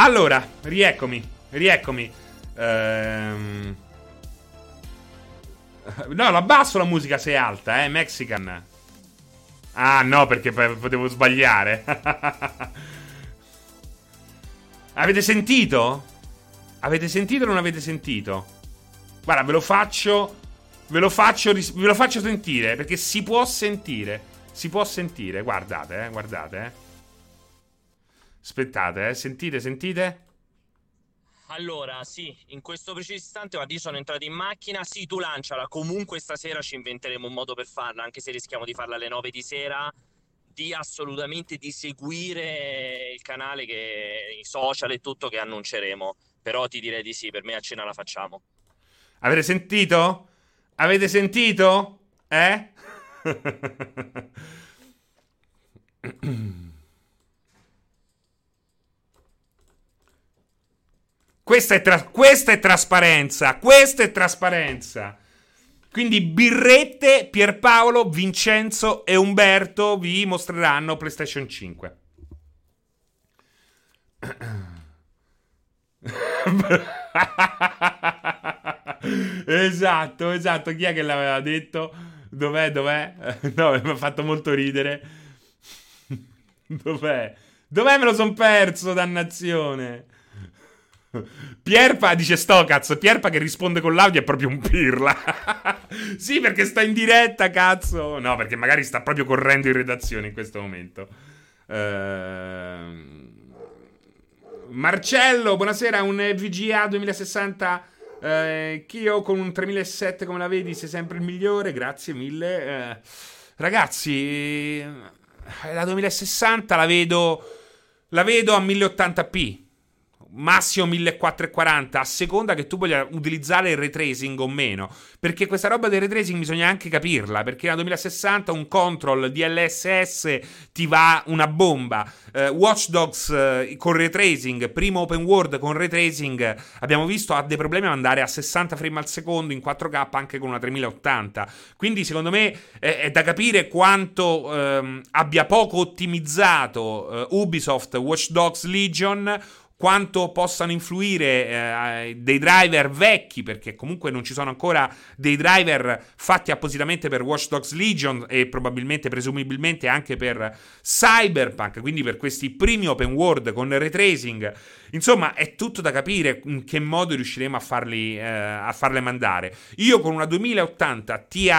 Allora, rieccomi, rieccomi. Ehm... No, l'abbasso la musica se è alta, eh, Mexican. Ah, no, perché potevo sbagliare. (laughs) avete sentito? Avete sentito o non avete sentito? Guarda, ve lo faccio. Ve lo faccio, ve lo faccio sentire. Perché si può sentire. Si può sentire. Guardate, eh, guardate, eh. Aspettate, eh. Sentite, sentite. Allora, sì, in questo preciso istante, io sono entrato in macchina, sì, tu lanciala, comunque stasera ci inventeremo un modo per farla, anche se rischiamo di farla alle 9 di sera, di assolutamente di seguire il canale, che, i social e tutto che annunceremo, però ti direi di sì, per me a cena la facciamo. Avete sentito? Avete sentito? Eh? (laughs) Questa è, tra- questa è trasparenza. Questa è trasparenza. Quindi birrette, Pierpaolo, Vincenzo e Umberto vi mostreranno PlayStation 5. (laughs) esatto, esatto. Chi è che l'aveva detto? Dov'è? Dov'è? (laughs) No, mi ha fatto molto ridere. (laughs) Dov'è? Dov'è me lo son perso, dannazione? (laughs) Pierpa dice sto cazzo. Pierpa che risponde con l'audio è proprio un pirla. (laughs) sì, perché sta in diretta, cazzo. No, perché magari sta proprio correndo in redazione in questo momento. Uh... Marcello, buonasera. Un VGA 2060. Eh, Chio con un 3007 come la vedi sei sempre il migliore grazie mille eh, ragazzi la 2060 la vedo la vedo a 1080p massimo 1440 a seconda che tu voglia utilizzare il ray tracing o meno. Perché questa roba del ray tracing bisogna anche capirla perché nella 2060 un control DLSS ti va una bomba. Uh, Watch Dogs uh, con ray tracing primo open world con ray tracing abbiamo visto ha dei problemi a andare a 60 frame al secondo in 4K anche con una 3080 quindi secondo me è, è da capire quanto um, abbia poco ottimizzato uh, Ubisoft Watch Dogs Legion quanto possano influire eh, dei driver vecchi, perché comunque non ci sono ancora dei driver fatti appositamente per Watch Dogs Legion e probabilmente, presumibilmente anche per Cyberpunk, quindi per questi primi open world con ray tracing. Insomma, è tutto da capire in che modo riusciremo a, farli, eh, a farle mandare. Io con una 2080 Ti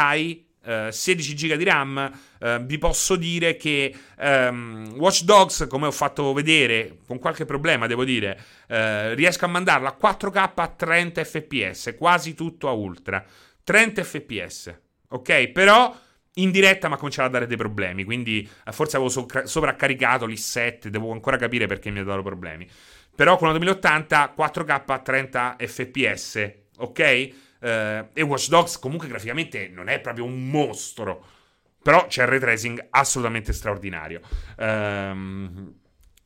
16 eh, GB di RAM, uh, vi posso dire che um, Watch Dogs, come ho fatto vedere, con qualche problema devo dire, uh, riesco a mandarla a 4K a 30 fps, quasi tutto a ultra. 30 fps, ok? Però in diretta mi ha cominciato a dare dei problemi, quindi forse avevo so- sovraccaricato l'i7, devo ancora capire perché mi ha dato problemi. Però con la 2080 4K a 30 fps, ok? Uh, e Watch Dogs comunque graficamente non è proprio un mostro. Però c'è il tracing assolutamente straordinario. Um,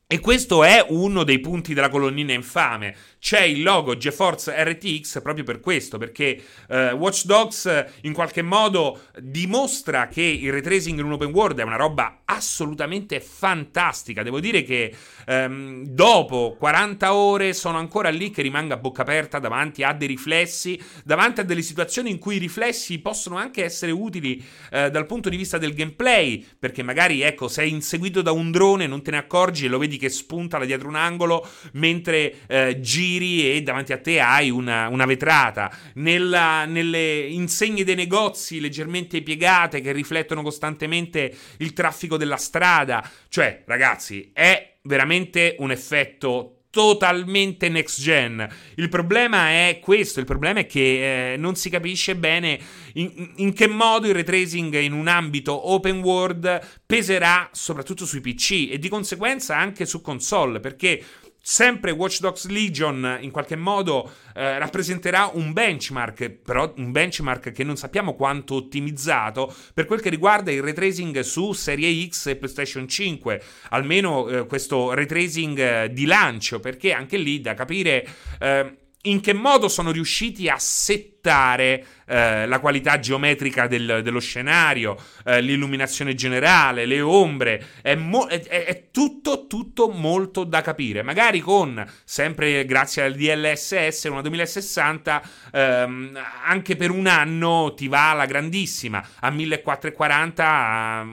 E questo è uno dei punti della colonnina infame. C'è il logo GeForce RTX proprio per questo, perché eh, Watch Dogs in qualche modo dimostra che il ray tracing in un open world è una roba assolutamente fantastica. Devo dire che ehm, dopo 40 ore sono ancora lì che rimango a bocca aperta davanti a dei riflessi, davanti a delle situazioni in cui i riflessi possono anche essere utili eh, dal punto di vista del gameplay, perché magari ecco, sei inseguito da un drone, non te ne accorgi e lo vedi che spunta da dietro un angolo mentre eh, giri e davanti a te hai una, una vetrata. Nella, nelle insegne dei negozi leggermente piegate che riflettono costantemente il traffico della strada. Cioè, ragazzi, è veramente un effetto totalmente next gen. Il problema è questo: il problema è che eh, non si capisce bene in, in, che modo il retracing in un ambito open world peserà soprattutto sui PC e di conseguenza anche su console. Perché sempre Watch Dogs Legion in qualche modo eh, rappresenterà un benchmark, però un benchmark che non sappiamo quanto ottimizzato per quel che riguarda il retracing su Serie X e PlayStation 5, almeno eh, questo retracing eh, di lancio, perché anche lì da capire eh, in che modo sono riusciti a settare eh, la qualità geometrica del, dello scenario, eh, l'illuminazione generale, le ombre, è, mo- è, è, tutto, tutto molto da capire. Magari con, sempre grazie al DLSS, una 2060, ehm, anche per un anno ti va alla grandissima, a 1440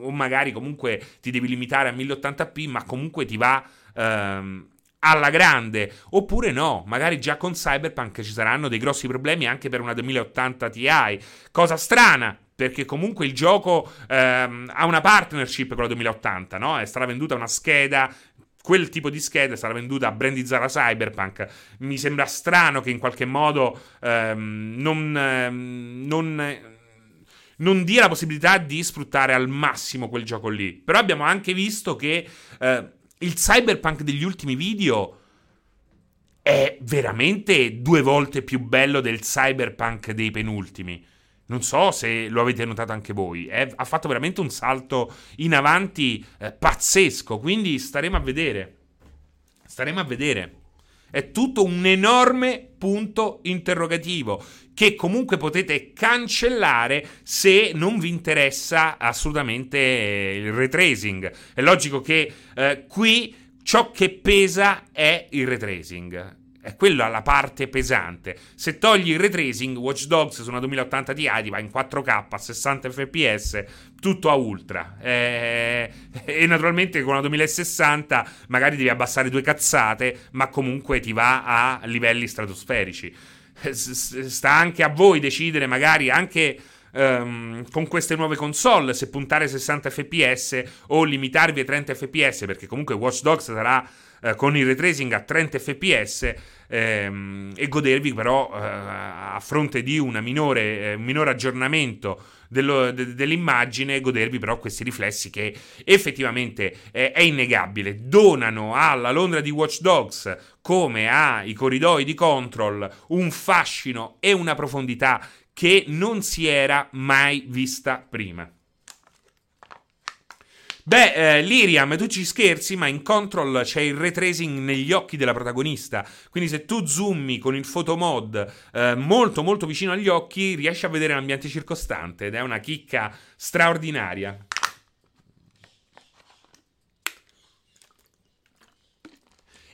o magari comunque ti devi limitare a 1080p, ma comunque ti va... Ehm, alla grande, oppure no, magari già con Cyberpunk ci saranno dei grossi problemi anche per una 2080 Ti, cosa strana, perché comunque il gioco ehm, ha una partnership con la 2080, no? È stata venduta una scheda quel tipo di scheda sarà venduta a brandizzare Cyberpunk. Mi sembra strano che in qualche modo ehm, non, ehm, non, non, dia la possibilità di sfruttare al massimo quel gioco lì. Però abbiamo anche visto che eh, il cyberpunk degli ultimi video è veramente due volte più bello del cyberpunk dei penultimi. Non so se lo avete notato anche voi. È, ha fatto veramente un salto in avanti eh, pazzesco. Quindi staremo a vedere. Staremo a vedere. È tutto un enorme punto interrogativo che comunque potete cancellare se non vi interessa assolutamente il retracing. È logico che eh, qui ciò che pesa è il retracing. È quella la parte pesante. Se togli il retracing, Watch Dogs su una 2080 Ti ti va in 4K a 60 fps, tutto a ultra. E, e naturalmente con una 2060 magari devi abbassare due cazzate, ma comunque ti va a livelli stratosferici. Sta anche a voi decidere, magari anche. Um, con queste nuove console se puntare 60 fps o limitarvi ai 30 fps perché comunque Watch Dogs sarà uh, con il retracing a 30 fps ehm, e godervi però eh, a fronte di minore, eh, un minore aggiornamento dello, de, dell'immagine, godervi però questi riflessi che effettivamente eh, è innegabile, donano alla Londra di Watch Dogs come ai corridoi di Control un fascino e una profondità che non si era mai vista prima. Beh, eh, Liriam, tu ci scherzi, ma in Control c'è il retracing negli occhi della protagonista. Quindi se tu zoomi con il photomod eh, molto molto vicino agli occhi, riesci a vedere l'ambiente circostante ed è una chicca straordinaria.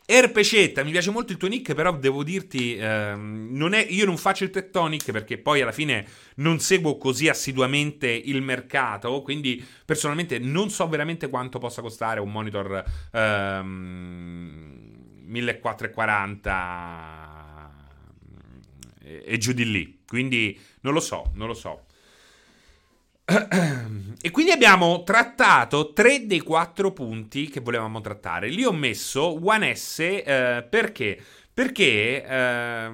Erpecetta, mi piace molto il tuo nick, però devo dirti, ehm, non è, io non faccio il Tectonic perché poi alla fine non seguo così assiduamente il mercato, quindi personalmente non so veramente quanto possa costare un monitor ehm, 1440 e, e giù di lì, quindi non lo so, non lo so. E quindi abbiamo trattato tre dei quattro punti che volevamo trattare. Li ho messo One S eh, perché? Perché eh,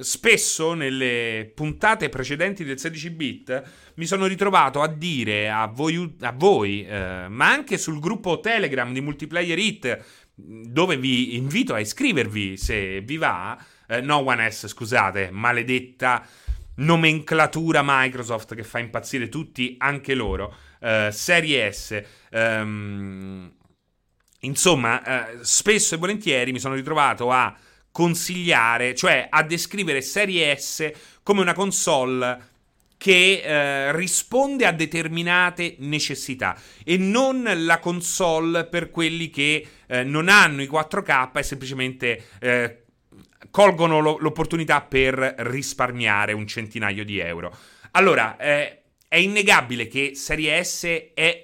spesso nelle puntate precedenti del 16 bit mi sono ritrovato a dire a voi, a voi eh, ma anche sul gruppo Telegram di Multiplayer Hit, dove vi invito a iscrivervi se vi va. Eh, no, One S, scusate, maledetta nomenclatura Microsoft che fa impazzire tutti, anche loro. Uh, serie S. Um, insomma, eh, spesso e volentieri mi sono ritrovato a consigliare, cioè a descrivere Serie S come una console che eh, risponde a determinate necessità e non la console per quelli che eh, non hanno i 4K e semplicemente eh, colgono lo- l'opportunità per risparmiare un centinaio di euro. Allora, eh, è innegabile che Serie S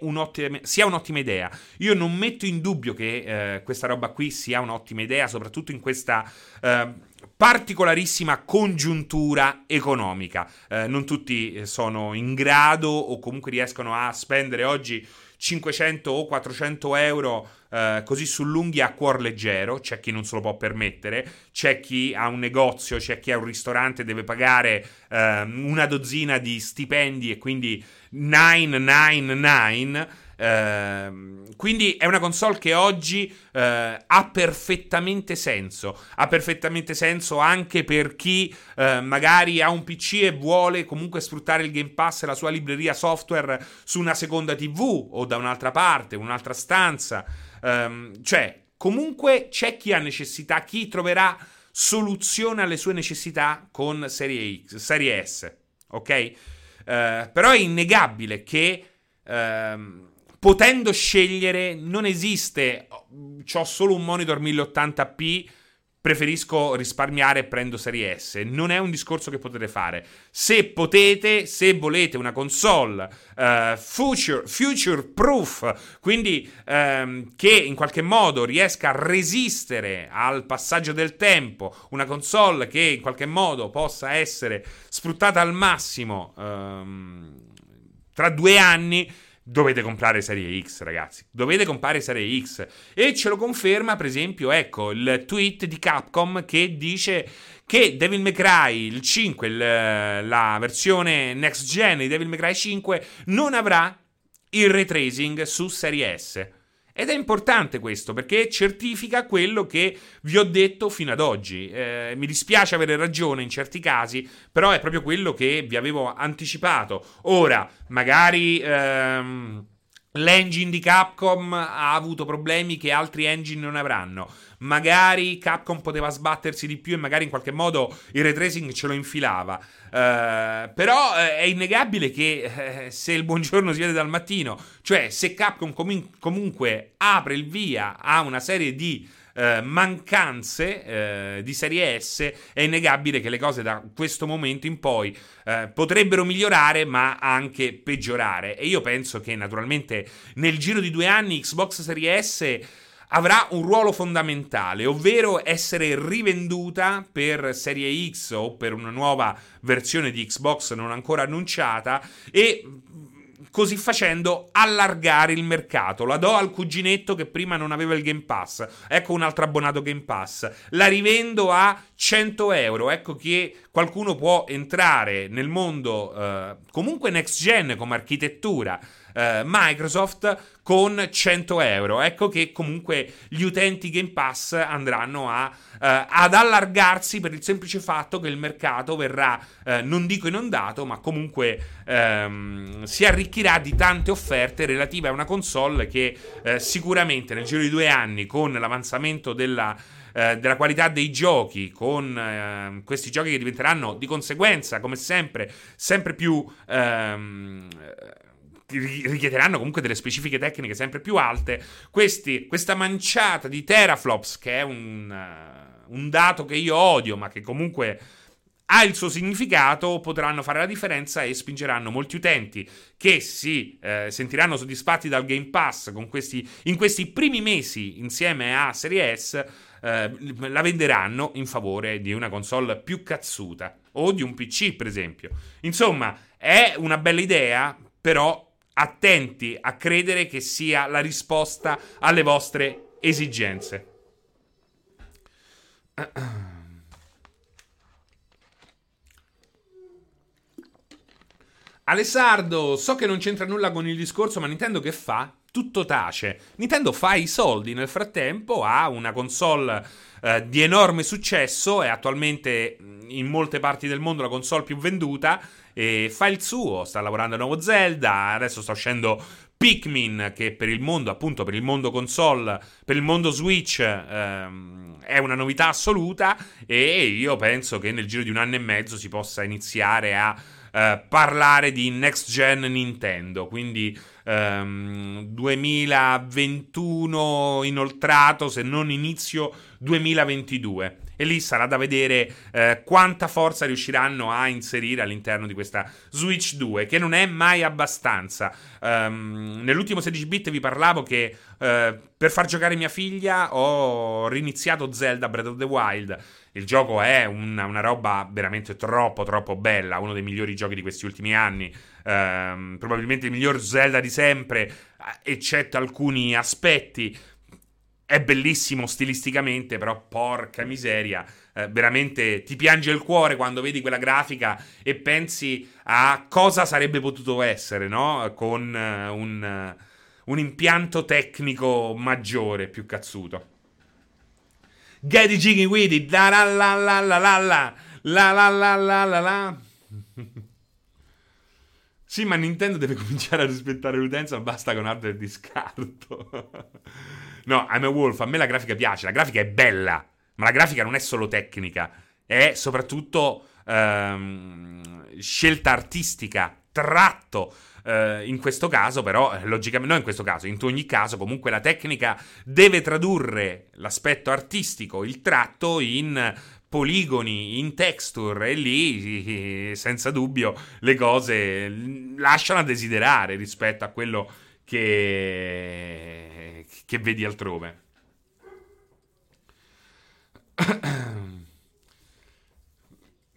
un'ottima, sia un'ottima idea. Io non metto in dubbio che eh, questa roba qui sia un'ottima idea, soprattutto in questa eh, particolarissima congiuntura economica. Eh, non tutti sono in grado o comunque riescono a spendere oggi 500 o 400 euro eh, così sull'unghia a cuor leggero, c'è chi non se lo può permettere, c'è chi ha un negozio, c'è chi ha un ristorante deve pagare eh, una dozzina di stipendi e quindi 999 Uh, quindi è una console che oggi uh, ha perfettamente senso. Ha perfettamente senso anche per chi uh, magari ha un PC e vuole comunque sfruttare il Game Pass e la sua libreria software su una seconda TV o da un'altra parte, un'altra stanza. Um, cioè, comunque c'è chi ha necessità, chi troverà soluzione alle sue necessità con Serie X, Serie S. Ok? però è innegabile che. Um, potendo scegliere, non esiste. Ho solo un monitor 1080p. Preferisco risparmiare e prendo Serie S. Non è un discorso che potete fare. Se potete, se volete una console uh, future, future, proof, quindi um, che in qualche modo riesca a resistere al passaggio del tempo, una console che in qualche modo possa essere sfruttata al massimo um, tra due anni dovete comprare Serie X, ragazzi. Dovete comprare Serie X. E ce lo conferma, per esempio, ecco, il tweet di Capcom che dice che Devil May Cry, il 5, il, la versione next gen di Devil May Cry 5, non avrà il ray tracing su Serie S. Ed è importante questo perché certifica quello che vi ho detto fino ad oggi. Eh, mi dispiace avere ragione in certi casi, però è proprio quello che vi avevo anticipato. Ora, magari... Ehm, L'engine di Capcom ha avuto problemi che altri engine non avranno. Magari Capcom poteva sbattersi di più e magari in qualche modo il ray tracing ce lo infilava. Uh, però uh, è innegabile che uh, se il buongiorno si vede dal mattino, cioè se Capcom com- comunque apre il via a una serie di eh, mancanze eh, di serie S, è innegabile che le cose da questo momento in poi eh, potrebbero migliorare, ma anche peggiorare. E io penso che naturalmente nel giro di due anni Xbox Series S avrà un ruolo fondamentale, ovvero essere rivenduta per Serie X o per una nuova versione di Xbox non ancora annunciata e così facendo allargare il mercato. La do al cuginetto che prima non aveva il Game Pass. Ecco un altro abbonato Game Pass. La rivendo a 100 euro. Ecco che qualcuno può entrare nel mondo eh, comunque next gen come architettura eh, Microsoft con 100 euro. Ecco che comunque gli utenti Game Pass andranno a, eh, ad allargarsi per il semplice fatto che il mercato verrà, eh, non dico inondato, ma comunque ehm, si arricchirà di tante offerte relative a una console che eh, sicuramente nel giro di due anni con l'avanzamento della eh, della qualità dei giochi, con eh, questi giochi che diventeranno di conseguenza, come sempre, sempre più ehm, richiederanno comunque delle specifiche tecniche sempre più alte. Questi, questa manciata di teraflops, che è un, uh, un dato che io odio, ma che comunque ha il suo significato, potranno fare la differenza e spingeranno molti utenti che si eh, sentiranno soddisfatti dal Game Pass questi, in questi primi mesi insieme a Serie S. Eh, la venderanno in favore di una console più cazzuta o di un PC, per esempio. Insomma, è una bella idea, però attenti a credere che sia la risposta alle vostre esigenze. (clears throat) Alessardo, so che non c'entra nulla con il discorso, ma Nintendo che fa? Tutto tace. Nintendo fa i soldi nel frattempo, ha una console eh, di enorme successo, è attualmente in molte parti del mondo la console più venduta e fa il suo. Sta lavorando a nuovo Zelda. Adesso sta uscendo Pikmin, che per il mondo, appunto, per il mondo console, per il mondo Switch, ehm, è una novità assoluta. E io penso che nel giro di un anno e mezzo si possa iniziare a eh, parlare di next gen Nintendo. Quindi ehm, 2021 inoltrato, se non inizio 2022 e lì sarà da vedere eh, quanta forza riusciranno a inserire all'interno di questa Switch 2, che non è mai abbastanza. Um, nell'ultimo 16 bit vi parlavo che uh, per far giocare mia figlia ho riniziato Zelda Breath of the Wild. Il gioco è una, una roba veramente troppo, troppo bella, uno dei migliori giochi di questi ultimi anni. Um, probabilmente il miglior Zelda di sempre, eccetto alcuni aspetti è bellissimo stilisticamente, però porca miseria, eh, veramente ti piange il cuore quando vedi quella grafica e pensi a cosa sarebbe potuto essere, no? Con uh, un, uh, un, impianto tecnico maggiore, più cazzuto. Get it jiggy with it, la la la la la la la la la la la la la Sì, ma Nintendo deve (laughs) cominciare a rispettare l'utenza, basta con hardware di scarto. No, I'm a Wolf, a me la grafica piace, la grafica è bella, ma la grafica non è solo tecnica, è soprattutto ehm, scelta artistica, tratto. Uh, in questo caso, però, logicamente, non in questo caso, in ogni caso, comunque la tecnica deve tradurre l'aspetto artistico, il tratto in poligoni, in texture, e lì, (laughs) senza dubbio, le cose lasciano a desiderare rispetto a quello che che vedi altrove. (clears throat)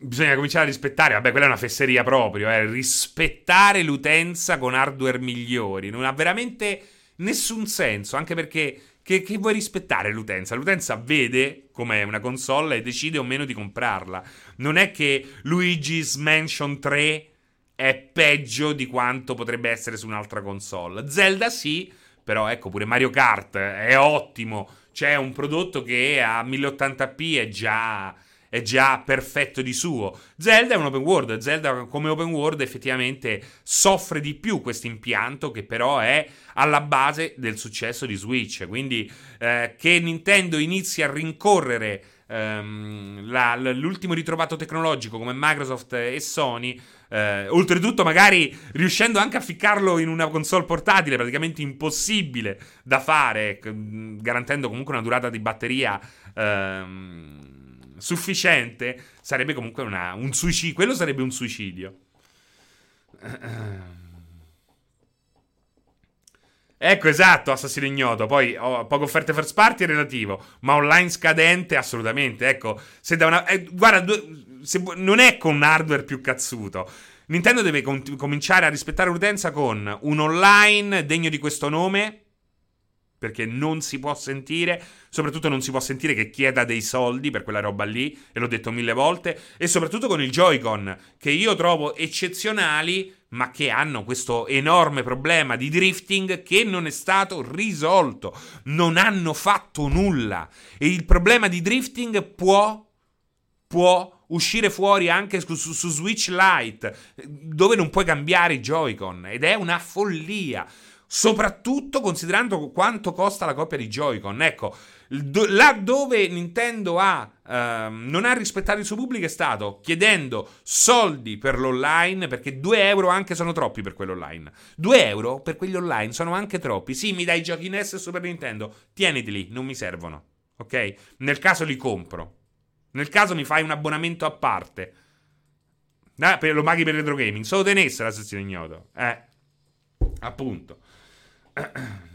Bisogna cominciare a rispettare, vabbè, quella è una fesseria proprio, eh, rispettare l'utenza con hardware migliori. Non ha veramente nessun senso, anche perché che, che, vuoi rispettare l'utenza? L'utenza vede com'è una console e decide o meno di comprarla. Non è che Luigi's Mansion 3 è peggio di quanto potrebbe essere su un'altra console. Zelda sì, però ecco pure Mario Kart è ottimo, c'è un prodotto che a 1080p è già, è già perfetto di suo. Zelda è un open world, Zelda come open world effettivamente soffre di più questo impianto che però è alla base del successo di Switch, quindi eh, che Nintendo inizi a rincorrere ehm, la, l'ultimo ritrovato tecnologico come Microsoft e Sony eh, oltretutto, magari riuscendo anche a ficcarlo in una console portatile, praticamente impossibile da fare, garantendo comunque una durata di batteria ehm, sufficiente, sarebbe comunque una, un suicidio. Quello sarebbe un suicidio. Ecco, esatto, assassino ignoto. Poi ho poche offerte first party è relativo, ma online scadente assolutamente. Ecco, se da una... Eh, guarda, se, non è con un hardware più cazzuto. Nintendo deve com- cominciare a rispettare l'utenza con un online degno di questo nome. Perché non si può sentire, soprattutto non si può sentire che chieda dei soldi per quella roba lì, e l'ho detto mille volte, e soprattutto con il Joy-Con, che io trovo eccezionali, ma che hanno questo enorme problema di drifting che non è stato risolto. Non hanno fatto nulla. E il problema di drifting può, può uscire fuori anche su, su, su Switch Lite, dove non puoi cambiare i Joy-Con, ed è una follia. Soprattutto considerando quanto costa la coppia di Joy-Con. Ecco, do, là dove Nintendo ha, uh, non ha rispettato il suo pubblico è stato chiedendo soldi per l'online, perché 2 euro anche sono troppi per quello online. 2 euro per quelli online sono anche troppi. Sì, mi dai giochi NES e Super Nintendo, tieniteli, non mi servono. Ok? Nel caso li compro. Nel caso mi fai un abbonamento a parte. Ah, per, lo paghi per retro gaming. Solo tenesse la sezione ignoto. Eh. Appunto. (clears throat)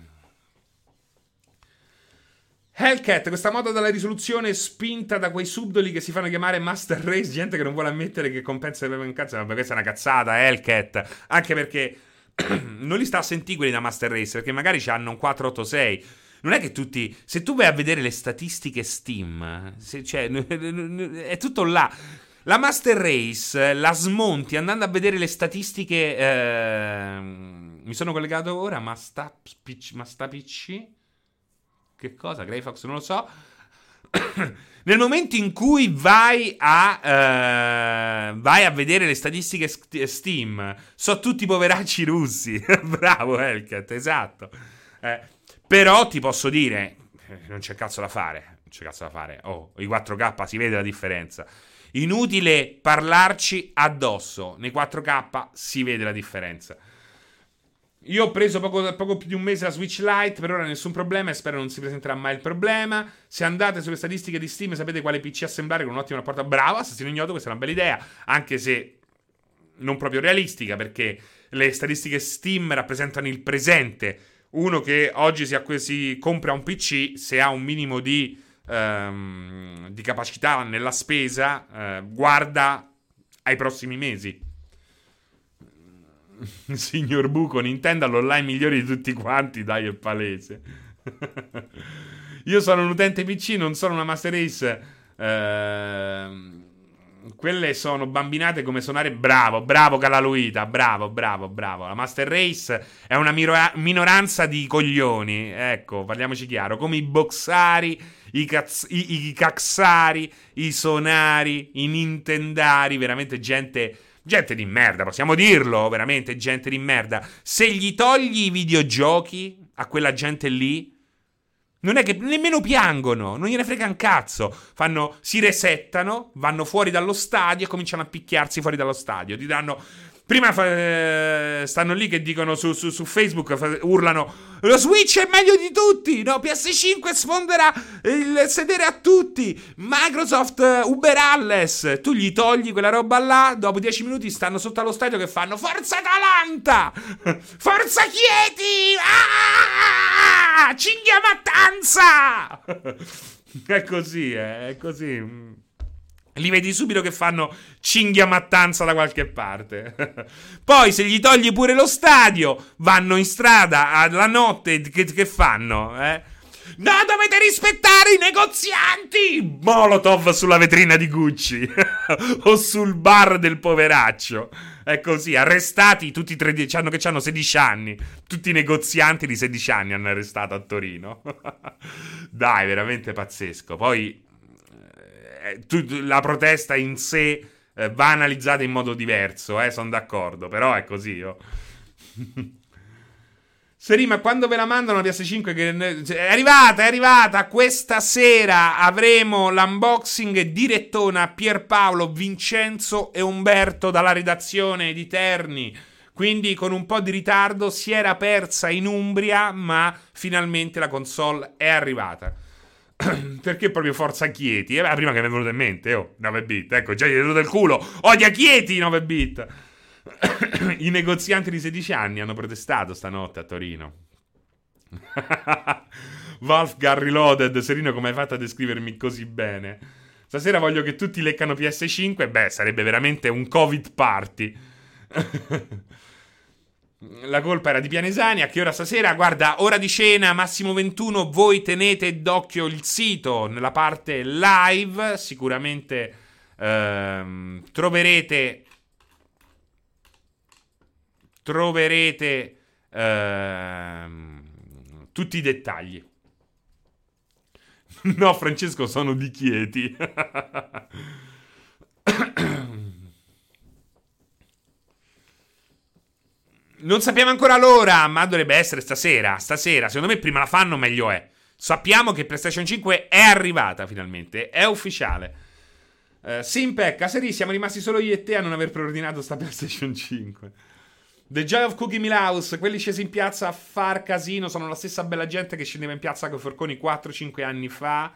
Hellcat, questa moda dalla risoluzione spinta da quei subdoli che si fanno chiamare Master Race, gente che non vuole ammettere che compensa il cazzo. Vabbè, questa è una cazzata, Hellcat. Anche perché (clears throat) non li sta a sentire quelli da Master Race, perché magari hanno un 486 non è che tutti. Se tu vai a vedere le statistiche Steam, se, cioè, (laughs) è tutto là. La Master Race la smonti andando a vedere le statistiche. Eh, mi sono collegato ora, ma sta, PC? Che cosa? Greyfox? Non lo so. (coughs) Nel momento in cui vai a, uh, vai a vedere le statistiche Steam, sono tutti poveracci russi. (laughs) Bravo, Elket, esatto. Eh, però ti posso dire, eh, non c'è cazzo da fare. Non c'è cazzo da fare. Oh, i 4K si vede la differenza. Inutile parlarci addosso. Nei 4K si vede la differenza. Io ho preso poco, poco, più di un mese la Switch Lite, per ora nessun problema e spero non si presenterà mai il problema. Se andate sulle statistiche di Steam sapete quale PC assemblare con un'ottima rapporto. Bravo, assassino ignoto, questa è una bella idea, anche se non proprio realistica, perché le statistiche Steam rappresentano il presente. Uno che oggi si, si compra un PC, se ha un minimo di, um, di capacità nella spesa, uh, guarda ai prossimi mesi. (laughs) Signor Buco, Nintendo all'online migliore di tutti quanti, dai, è palese. (laughs) Io sono un utente PC, non sono una Master Race. Eh, quelle sono bambinate come suonare. Bravo, bravo Calaluita, bravo, bravo, bravo. La Master Race è una miro- minoranza di coglioni. Ecco, parliamoci chiaro. Come i boxari, i, caz- i, i caxari, i sonari, i nintendari. Veramente gente Gente di merda, possiamo dirlo, veramente, gente di merda. Se gli togli i videogiochi a quella gente lì, non è che nemmeno piangono, non gliene frega un cazzo. Fanno, si resettano, vanno fuori dallo stadio e cominciano a picchiarsi fuori dallo stadio. Ti danno Prima fa, eh, stanno lì che dicono su, su, su, Facebook, fa, urlano: Lo Switch è meglio di tutti. No, PS5 sfonderà il sedere a tutti. Microsoft, uh, Uber Alles. Tu gli togli quella roba là. Dopo 10 minuti stanno sotto allo stadio che fanno: Forza Atalanta! Forza Chieti! Ah! Cinghia Mattanza! (laughs) è così, eh, è così. Li vedi subito che fanno cinghia mattanza da qualche parte. (laughs) Poi, se gli togli pure lo stadio, vanno in strada alla notte. Che, che fanno? Eh? No, dovete rispettare i negozianti! Molotov sulla vetrina di Gucci (laughs) o sul bar del poveraccio. È così, arrestati tutti i 13 anni che hanno 16 anni. Tutti i negozianti di 16 anni hanno arrestato a Torino. (laughs) Dai, veramente pazzesco. Poi la protesta in sé eh, va analizzata in modo diverso, eh, sono d'accordo, però è così. Oh. (laughs) Seri, ma quando ve la mandano la PS5? Che... È arrivata, è arrivata. Questa sera avremo l'unboxing direttona Pierpaolo, Vincenzo e Umberto dalla redazione di Terni. Quindi con un po' di ritardo si era persa in Umbria, ma finalmente la console è arrivata. (clears throat) Perché proprio Forza Chieti? Eh, prima che mi è venuto in mente, oh, 9 bit. Ecco, già gli è venuto il culo. Odia Chieti, 9 bit. (clears throat) I negozianti di 16 anni hanno protestato stanotte a Torino. (laughs) Wolfgang Reloaded, Serino, come hai fatto a descrivermi così bene? Stasera voglio che tutti leccano PS5. Beh, sarebbe veramente un Covid party. (laughs) La colpa era di Pianesani. A che ora stasera? Guarda, ora di cena, massimo 21. Voi tenete d'occhio il sito nella parte live. Sicuramente ehm, troverete. Troverete ehm, tutti i dettagli. (laughs) No, Francesco, sono di Chieti. Non sappiamo ancora l'ora, ma dovrebbe essere stasera. Stasera, secondo me, prima la fanno, meglio è. Sappiamo che PlayStation 5 è arrivata finalmente, è ufficiale. Uh, Simpec, a Seri, siamo rimasti solo io e te a non aver preordinato sta (laughs) PlayStation 5. The Joy of Cookie Milhouse, quelli scesi in piazza a far casino, sono la stessa bella gente che scendeva in piazza con Forconi 4-5 anni fa.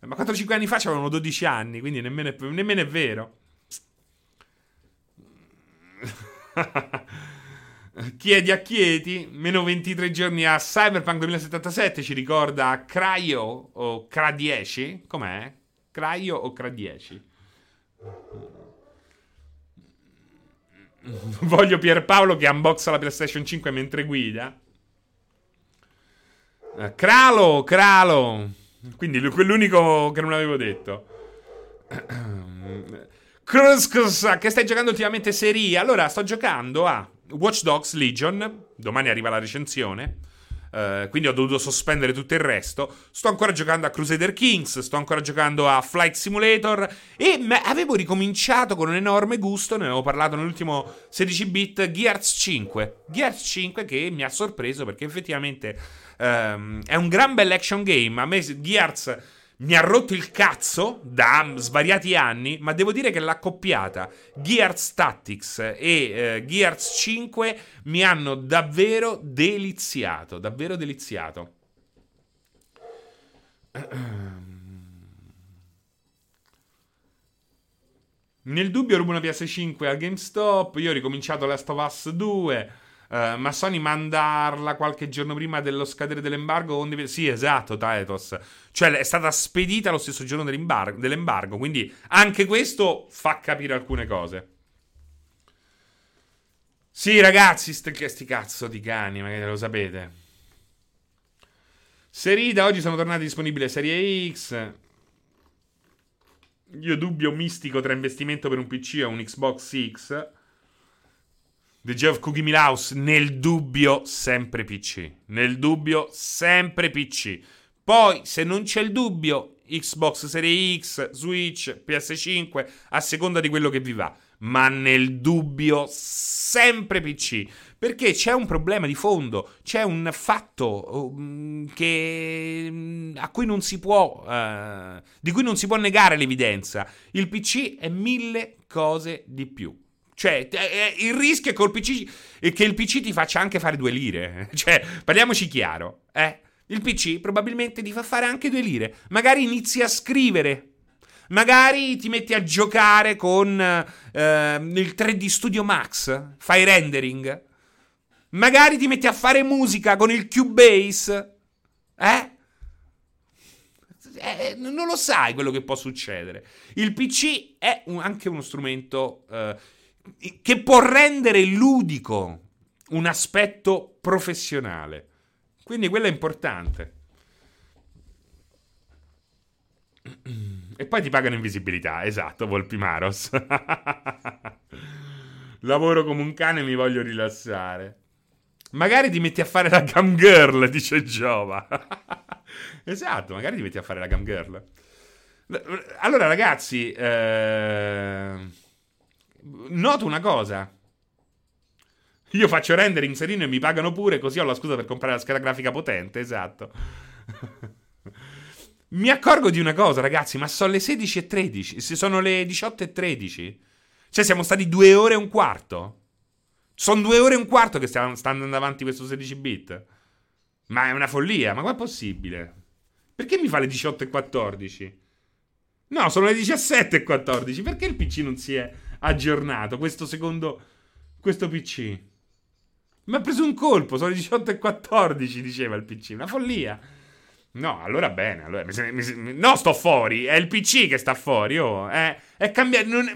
Ma 4-5 anni fa avevano 12 anni, quindi nemmeno è, nemmeno è vero. (laughs) Chiedi a Chieti, meno 23 giorni a Cyberpunk 2077, ci ricorda Cryo o Cra10? Com'è? Cryo o Cra10? (laughs) Voglio Pierpaolo che unboxa la PlayStation 5 mentre guida. Uh, Cralo, Cralo. Quindi quell'unico che non avevo detto. (clears throat) Cruscus, che stai giocando ultimamente serie? Allora, sto giocando a Watch Dogs Legion, domani arriva la recensione. Uh, quindi ho dovuto sospendere tutto il resto. Sto ancora giocando a Crusader Kings, sto ancora giocando a Flight Simulator e me- avevo ricominciato con un enorme gusto, ne avevo parlato nell'ultimo 16 bit, Gears 5. Gears 5 che mi ha sorpreso perché effettivamente um, è un gran bel action game. A me Gears mi ha rotto il cazzo da svariati anni, ma devo dire che l'accoppiata Gears Tactics e eh, Gears 5 mi hanno davvero deliziato, davvero deliziato. Nel dubbio rubo una PS5 al GameStop, io ho ricominciato Last of Us 2. Uh, ma Sony mandarla qualche giorno prima dello scadere dell'embargo? Onde... Sì, esatto, Taetos. Cioè è stata spedita lo stesso giorno dell'embargo, quindi anche questo fa capire alcune cose. Sì, ragazzi, st- sti cazzo di cani, magari lo sapete. Serie da oggi sono tornate disponibili Serie X. Io dubbio mistico tra investimento per un PC e un Xbox X. The Geoff Cookie Milhouse, nel dubbio, sempre PC. Nel dubbio, sempre PC. Poi, se non c'è il dubbio, Xbox Series X, Switch, PS5, a seconda di quello che vi va. Ma nel dubbio, sempre PC. Perché c'è un problema di fondo, c'è un fatto um, che, a cui non si può, uh, di cui non si può negare l'evidenza. Il PC è mille cose di più. Cioè, il rischio è col PC, che il PC ti faccia anche fare due lire. (laughs) Cioè, parliamoci chiaro, eh. Il PC probabilmente ti fa fare anche due lire. Magari inizi a scrivere. Magari ti metti a giocare con eh, il 3D Studio Max. Fai rendering. Magari ti metti a fare musica con il Cubase. Eh? Eh, non lo sai quello che può succedere. Il PC è un, anche uno strumento eh, che può rendere ludico un aspetto professionale. Quindi quello è importante. E poi ti pagano invisibilità, esatto, Volpimaros. (laughs) Lavoro come un cane e mi voglio rilassare. Magari ti metti a fare la cam girl, dice Giova. (laughs) esatto, magari ti metti a fare la cam girl. Allora, ragazzi, eh noto una cosa. Io faccio rendering serino e mi pagano pure, così ho la scusa per comprare la scheda grafica potente, esatto. (laughs) mi accorgo di una cosa, ragazzi, ma sono le 16.13, se sono le 18.13. Cioè siamo stati due ore e un quarto. Sono due ore e un quarto che stiamo, sta andando avanti questo 16 bit. Ma è una follia, ma com'è possibile? Perché mi fa le 18.14? No, sono le 17.14. Perché il PC non si è aggiornato questo secondo questo PC. Mi ha preso un colpo, sono le 18 e 14, diceva il PC, una follia. No, allora bene, allora, mi, mi, no, sto fuori, è il PC che sta fuori, oh, è, è cambiato. Non,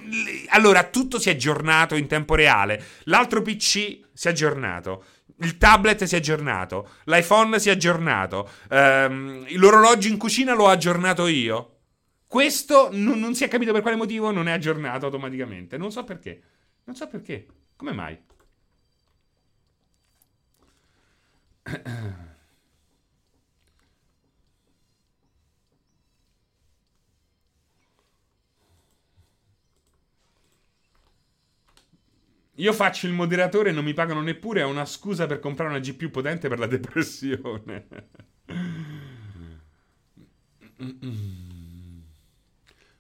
allora, tutto si è aggiornato in tempo reale. L'altro PC si è aggiornato. Il tablet si è aggiornato, l'iPhone si è aggiornato, um, l'orologio in cucina l'ho aggiornato io. Questo non, non, si è capito per quale motivo non è aggiornato automaticamente. Non so perché. Non so perché. Come mai? Io faccio il moderatore e non mi pagano neppure, è una scusa per comprare una GPU potente per la depressione.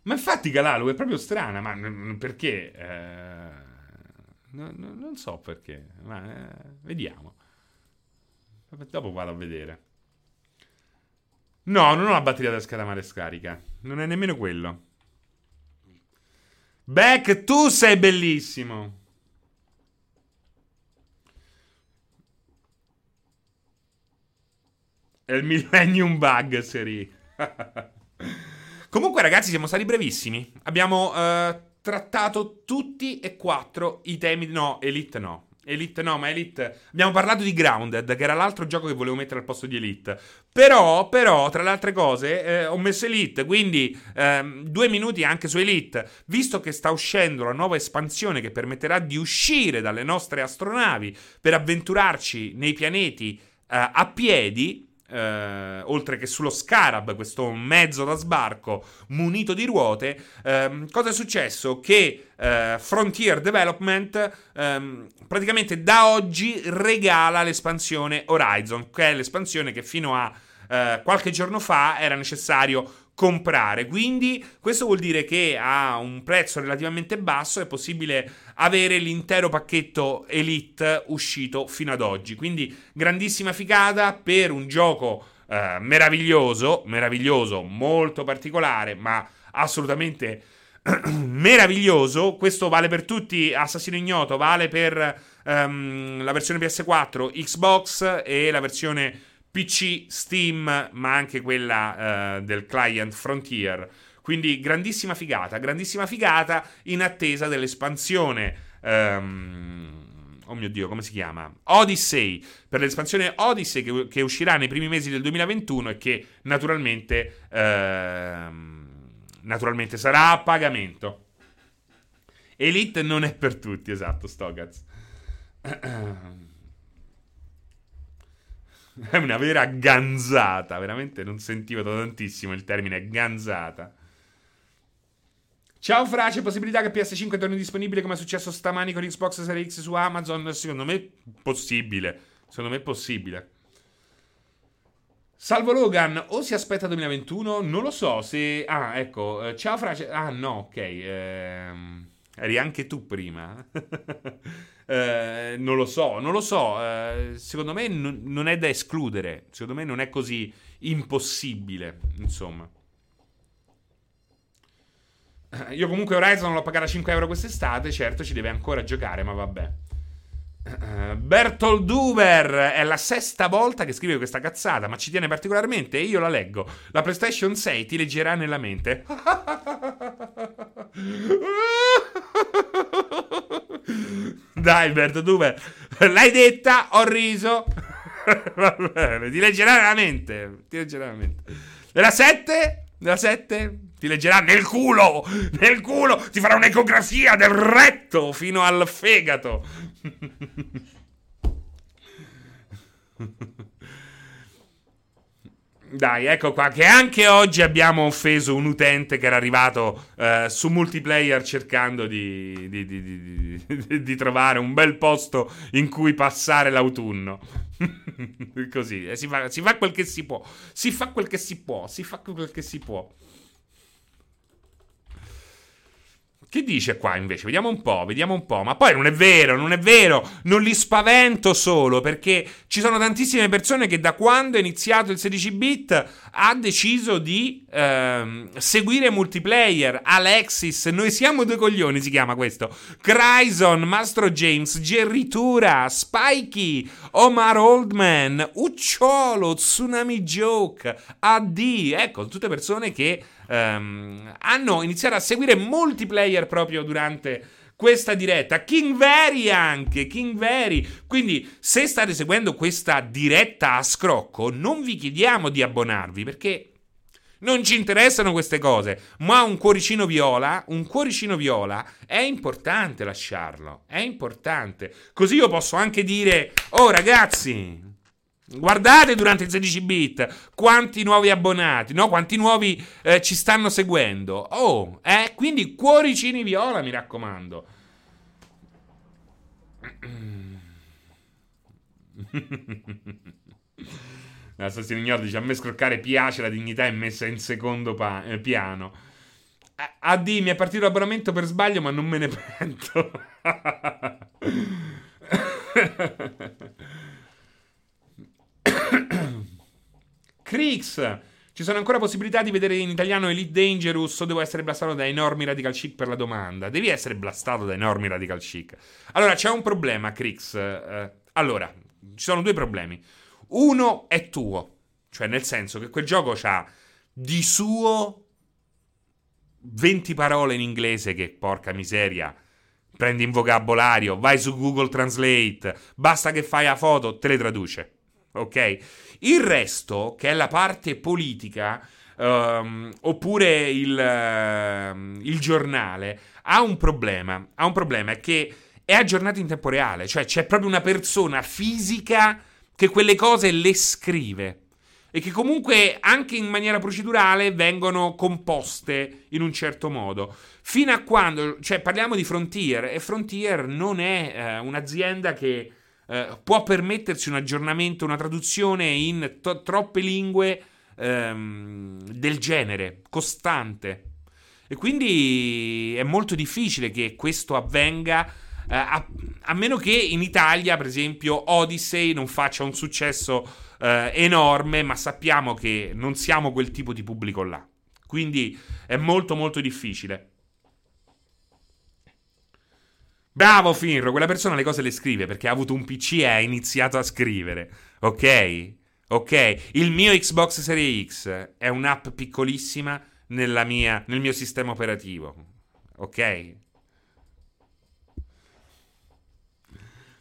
Ma infatti Galalu è proprio strana, ma perché? Eh, n- n- non so perché, ma eh, vediamo. Dopo vado a vedere. No, non ho la batteria da scatamare scarica. Non è nemmeno quello. Beck, tu sei bellissimo. È il Millennium Bug, Seri. (laughs) Comunque, ragazzi, siamo stati brevissimi. Abbiamo uh, trattato tutti e quattro i temi. No, Elite no. Elite no, ma Elite. Abbiamo parlato di Grounded, che era l'altro gioco che volevo mettere al posto di Elite. Però, però, tra le altre cose, eh, ho messo Elite. Quindi, ehm, due minuti anche su Elite. Visto che sta uscendo la nuova espansione che permetterà di uscire dalle nostre astronavi per avventurarci nei pianeti a piedi eh, oltre che sullo Scarab, questo mezzo da sbarco munito di ruote, ehm, cosa è successo? Che eh, Frontier Development ehm, praticamente da oggi regala l'espansione Horizon, che è l'espansione che fino a eh, qualche giorno fa era necessario comprare. Quindi questo vuol dire che a un prezzo relativamente basso è possibile avere l'intero pacchetto Elite uscito fino ad oggi. Quindi grandissima figata per un gioco eh, meraviglioso, meraviglioso, molto particolare, ma assolutamente (clears throat) meraviglioso. Questo vale per tutti, Assassino Ignoto, vale per um, la versione PS4, Xbox e la versione PC, Steam, ma anche quella uh, del client Frontier. Quindi grandissima figata, grandissima figata in attesa dell'espansione. Um, oh mio Dio, come si chiama? Odyssey, per l'espansione Odyssey che, che, uscirà nei primi mesi del 2021 e che naturalmente, uh, naturalmente sarà a pagamento. Elite non è per tutti, esatto, Stogaz. (clears throat) È una vera ganzata, veramente non sentivo da tantissimo il termine ganzata. Ciao Fra, c'è possibilità che PS5 torni disponibile come è successo stamani con Xbox Series X su Amazon? Secondo me possibile. Secondo me possibile. Salvo Logan, o si aspetta 2021? Non lo so se... Ah, ecco, eh, ciao Fra... Ah, no, ok. Ehm... Eri anche tu prima. (laughs) eh, non lo so, non lo so. Eh, secondo me n- non è da escludere. Secondo me non è così impossibile. Insomma. Eh, io comunque Horizon l'ho pagata 5 euro quest'estate. Certo, ci deve ancora giocare, ma vabbè. Uh, Bertold Duber è la sesta volta che scrive questa cazzata, ma ci tiene particolarmente e io la leggo. La PlayStation 6 ti leggerà nella mente. Dai, Bertold Duber, l'hai detta, ho riso. Va bene, ti leggerà nella mente. Ti leggerà nella mente. Nella 7? Nella 7? Ti leggerà nel culo! Nel culo! Ti farà un'ecografia del retto fino al fegato. Dai, ecco qua, che anche oggi abbiamo offeso un utente che era arrivato eh, su multiplayer cercando di, di, di, di, trovare un bel posto in cui passare l'autunno. (laughs) Così, si, fa, si fa quel che si può, si fa quel che si può, si fa quel che si può. Che dice qua invece? Vediamo un po', vediamo un po'. Ma poi non è vero, non è vero. Non li spavento solo perché ci sono tantissime persone che da quando è iniziato il 16-bit ha deciso di ehm, seguire multiplayer. Alexis, noi siamo due coglioni, si chiama questo. Cryson, Mastro James, Gerritura, Spikey, Omar Oldman, Ucciolo, Tsunami Joke, AD. Ecco, tutte persone che um, hanno iniziato a seguire multiplayer proprio durante questa diretta. King Veri anche, King Veri. Quindi, se state seguendo questa diretta a scrocco, non vi chiediamo di abbonarvi perché non ci interessano queste cose, ma un cuoricino viola, un cuoricino viola è importante lasciarlo, è importante. Così io posso anche dire, oh ragazzi, Guardate durante il 16 bit quanti nuovi abbonati, no? Quanti nuovi eh, ci stanno seguendo. Oh, eh? Quindi cuoricini viola, mi raccomando. (laughs) L'assassino ignoto dice: A me scroccare piace, la dignità è messa in secondo pa- eh, piano. AD mi è partito l'abbonamento per sbaglio, ma non me ne (laughs) pento. (laughs) (coughs) Crix. Ci sono ancora possibilità di vedere in italiano Elite Dangerous o devo essere blastato da enormi radical chic per la domanda? Devi essere blastato da enormi radical chic. Allora, c'è un problema, Crix. Eh, allora, ci sono due problemi. Uno è tuo, cioè nel senso che quel gioco ha di suo 20 parole in inglese che, porca miseria, prendi in vocabolario, vai su Google Translate, basta che fai la foto, te le traduce ok? Il resto, che è la parte politica, um, oppure il, uh, il, giornale, ha un problema. Ha un problema che è aggiornato in tempo reale, cioè c'è proprio una persona fisica che quelle cose le scrive e che comunque anche in maniera procedurale vengono composte in un certo modo. Fino a quando, cioè parliamo di Frontier e Frontier non è eh, un'azienda che eh, può permettersi un aggiornamento, una traduzione in to- troppe lingue ehm, del genere, costante. E quindi è molto difficile che questo avvenga. Eh, a, a, meno che in Italia, per esempio, Odyssey non faccia un successo eh, enorme, ma sappiamo che non siamo quel tipo di pubblico là. Quindi è molto molto difficile. Bravo Finro, quella persona le cose le scrive perché ha avuto un PC e ha iniziato a scrivere. Ok? Ok? Il mio Xbox Series X è un'app piccolissima mia, nel mio sistema operativo. Ok?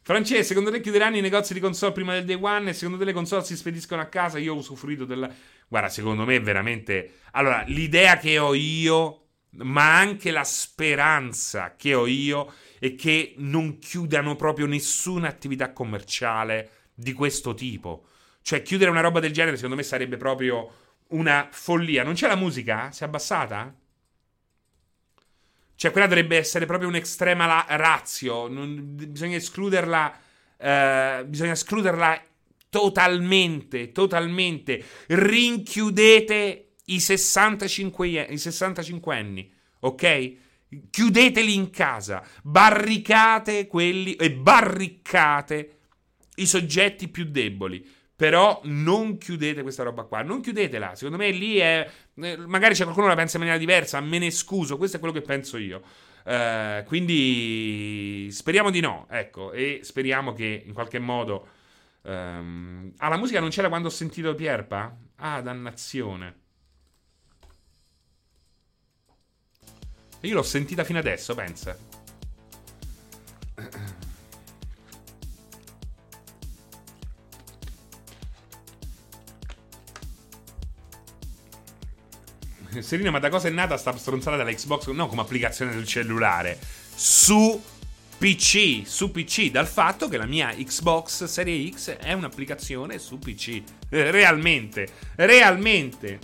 Francesco, secondo te chiuderanno i negozi di console prima del day one e secondo te le console si spediscono a casa? Io ho usufruito della... Guarda, secondo me veramente... Allora, l'idea che ho io, ma anche la speranza che ho io e che non chiudano proprio nessuna attività commerciale di questo tipo. Cioè, chiudere una roba del genere, secondo me, sarebbe proprio una follia. Non c'è la musica? Si è abbassata? Cioè, quella dovrebbe essere proprio un'estrema la- razio. Non, bisogna escluderla. Eh, bisogna escluderla totalmente. Totalmente. Rinchiudete i 65, i 65 anni. Ok? Chiudeteli in casa, barricate quelli e barricate i soggetti più deboli. Però non chiudete questa roba qua, non chiudetela. Secondo me lì è. Eh, magari c'è qualcuno che la pensa in maniera diversa, me ne scuso, questo è quello che penso io. Uh, quindi speriamo di no, ecco, e speriamo che in qualche modo. Um... Ah, la musica non c'era quando ho sentito Pierpa? Ah, dannazione. Io l'ho sentita fino adesso, pensa. Serino, ma da cosa è nata sta stronzata della Xbox? No, come applicazione del cellulare. Su PC, su PC, dal fatto che la mia Xbox Serie X è un'applicazione su PC. Realmente, realmente.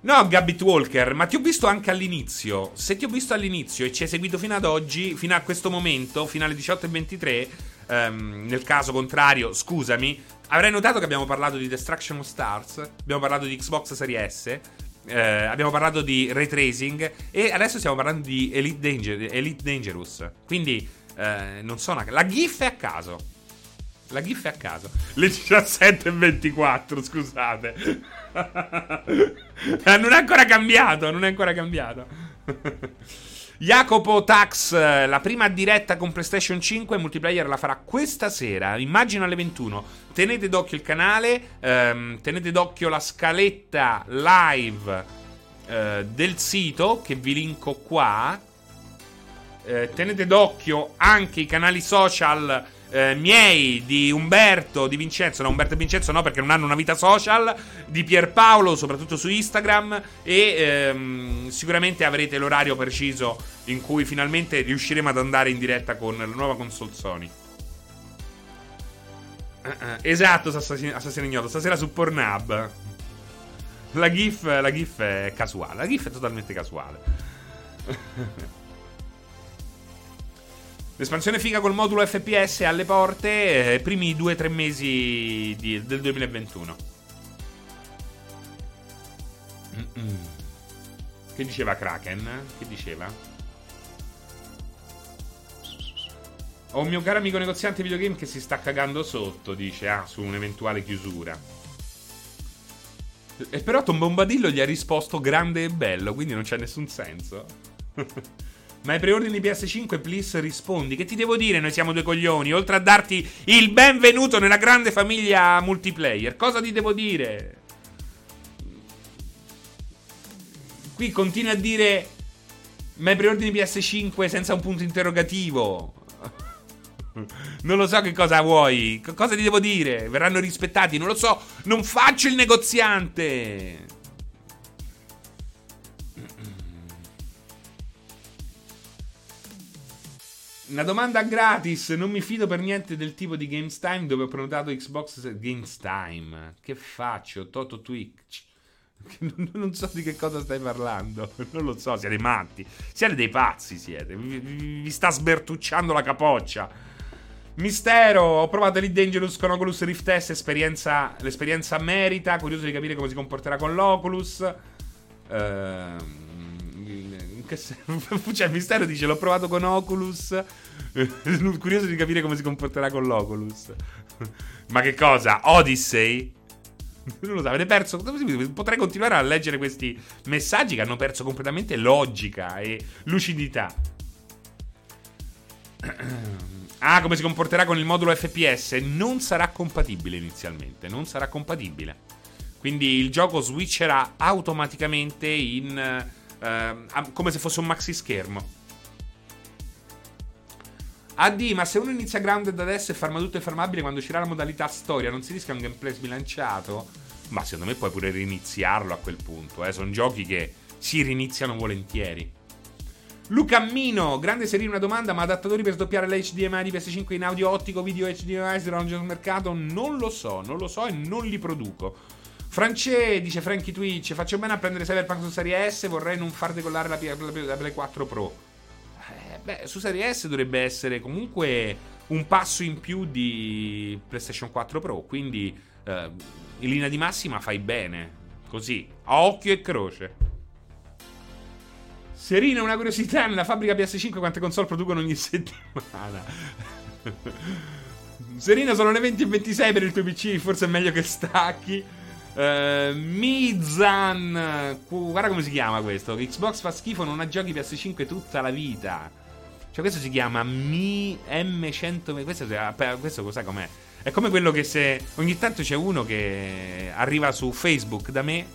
No, Gabbit Walker, ma ti ho visto anche all'inizio. Se ti ho visto all'inizio e ci hai seguito fino ad oggi, fino a questo momento, fino alle 18.23, ehm, nel caso contrario, scusami, avrai notato che abbiamo parlato di Destruction of Stars, abbiamo parlato di Xbox Series S, eh, abbiamo parlato di ray tracing e adesso stiamo parlando di Elite, Danger, Elite Dangerous. Quindi, eh, non so, la GIF è a caso. La GIF è a caso. (laughs) Le 17.24, scusate. (laughs) non è ancora cambiato, non è ancora cambiato. (laughs) Jacopo Tax, la prima diretta con PlayStation 5 multiplayer la farà questa sera, immagino alle 21. Tenete d'occhio il canale, ehm, tenete d'occhio la scaletta live eh, del sito che vi linko qua. Eh, tenete d'occhio anche i canali social eh, miei, di Umberto, di Vincenzo, no Umberto e Vincenzo no perché non hanno una vita social, di Pierpaolo soprattutto su Instagram e ehm, sicuramente avrete l'orario preciso in cui finalmente riusciremo ad andare in diretta con la nuova console Sony. Uh, uh, esatto, Assassino, Assassino Ignoto, stasera su Pornhub. La GIF, la GIF è casuale, la GIF è totalmente casuale. (laughs) L'espansione figa col modulo FPS alle porte, eh, primi 2-3 mesi di, del 2021. Mm-mm. Che diceva Kraken? Che diceva? Ho un mio caro amico negoziante videogame che si sta cagando sotto, dice, ah, su un'eventuale chiusura. E però Tom Bombadillo gli ha risposto grande e bello, quindi non c'è nessun senso. (laughs) Ma ai preordini PS5, please rispondi. Che ti devo dire? Noi siamo due coglioni. Oltre a darti il benvenuto nella grande famiglia multiplayer, cosa ti devo dire? Qui continui a dire. Ma ai preordini PS5 senza un punto interrogativo. Non lo so che cosa vuoi. Cosa ti devo dire? Verranno rispettati? Non lo so. Non faccio il negoziante. Una domanda gratis, non mi fido per niente del tipo di Games dove ho prenotato Xbox Games. Che faccio? Toto Twitch. (laughs) Non so di che cosa stai parlando. (laughs) Non lo so, siete matti. Siete dei pazzi, siete. Vi, vi sta sbertucciando la capoccia. Mistero, ho provato Elite Dangerous con Oculus Rift S, esperienza, l'esperienza merita, curioso di capire come si comporterà con l'Oculus. Ehm che (laughs) cioè, Mistero dice: L'ho provato con Oculus. (laughs) Curioso di capire come si comporterà con l'Oculus. (laughs) Ma che cosa? Odyssey? Non lo so, avete perso. Potrei continuare a leggere questi messaggi che hanno perso completamente logica e lucidità. (clears throat) Ah, come si comporterà con il modulo FPS? Non sarà compatibile inizialmente. Non sarà compatibile. Quindi il gioco switcherà automaticamente in eh, come se fosse un maxi schermo. AD, ma se uno inizia grounded adesso e farma tutto è fermabile quando uscirà la modalità storia, non si rischia un gameplay sbilanciato? Ma secondo me puoi pure riniziarlo a quel punto, eh. Sono giochi che si riniziano volentieri. Luca Mino, grande serie una domanda, ma adattatori per sdoppiare l'HDMI di PS5 in audio ottico, video HDMI saranno già sul mercato? Non lo so, non lo so e non li produco. France dice Frankie Twitch, faccio bene a prendere Cyberpunk su Serie S, vorrei non far decollare la, la, la Play 4 Pro. Eh, beh, su Serie S dovrebbe essere comunque un passo in più di PlayStation 4 Pro, quindi eh, in linea di massima fai bene, così, a occhio e croce. Serino, una curiosità, nella fabbrica PS5 quante console producono ogni (laughs) settimana? Serino, sono le 20 e 26 per il tuo PC, forse è meglio che stacchi. Uh, Mizan. Guarda come si chiama questo. Xbox fa schifo, non ha giochi PS5 tutta la vita. Cioè, questo si chiama Mi M100. Questo, questo cos'è com'è? È come quello che se ogni tanto c'è uno che arriva su Facebook da me.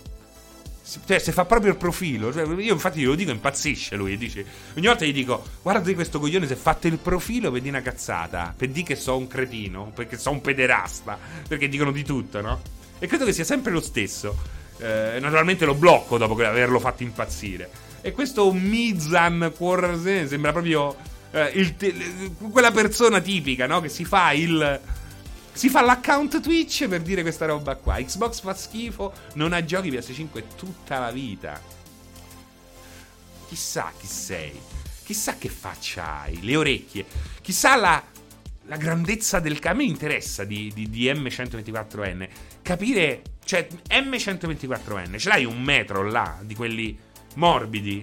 Cioè, se fa proprio il profilo. Cioè, io infatti glielo dico, impazzisce lui. Dice, ogni volta gli dico: Guarda di questo coglione, se fate il profilo, vedi una cazzata. Per dire che so un cretino, perché so un pederasta. Perché dicono di tutto, no? E credo che sia sempre lo stesso. Eh, naturalmente lo blocco dopo averlo fatto impazzire. E questo Mizan Quarzen sembra proprio eh, te- quella persona tipica, no? Che si fa il. Si fa l'account Twitch per dire questa roba qua. Xbox fa schifo, non ha giochi PS5 tutta la vita. Chissà chi sei. Chissà che faccia hai, le orecchie. Chissà la, la grandezza del... A me interessa di, di, di M124N capire, cioè M124N, ce l'hai un metro là di quelli morbidi?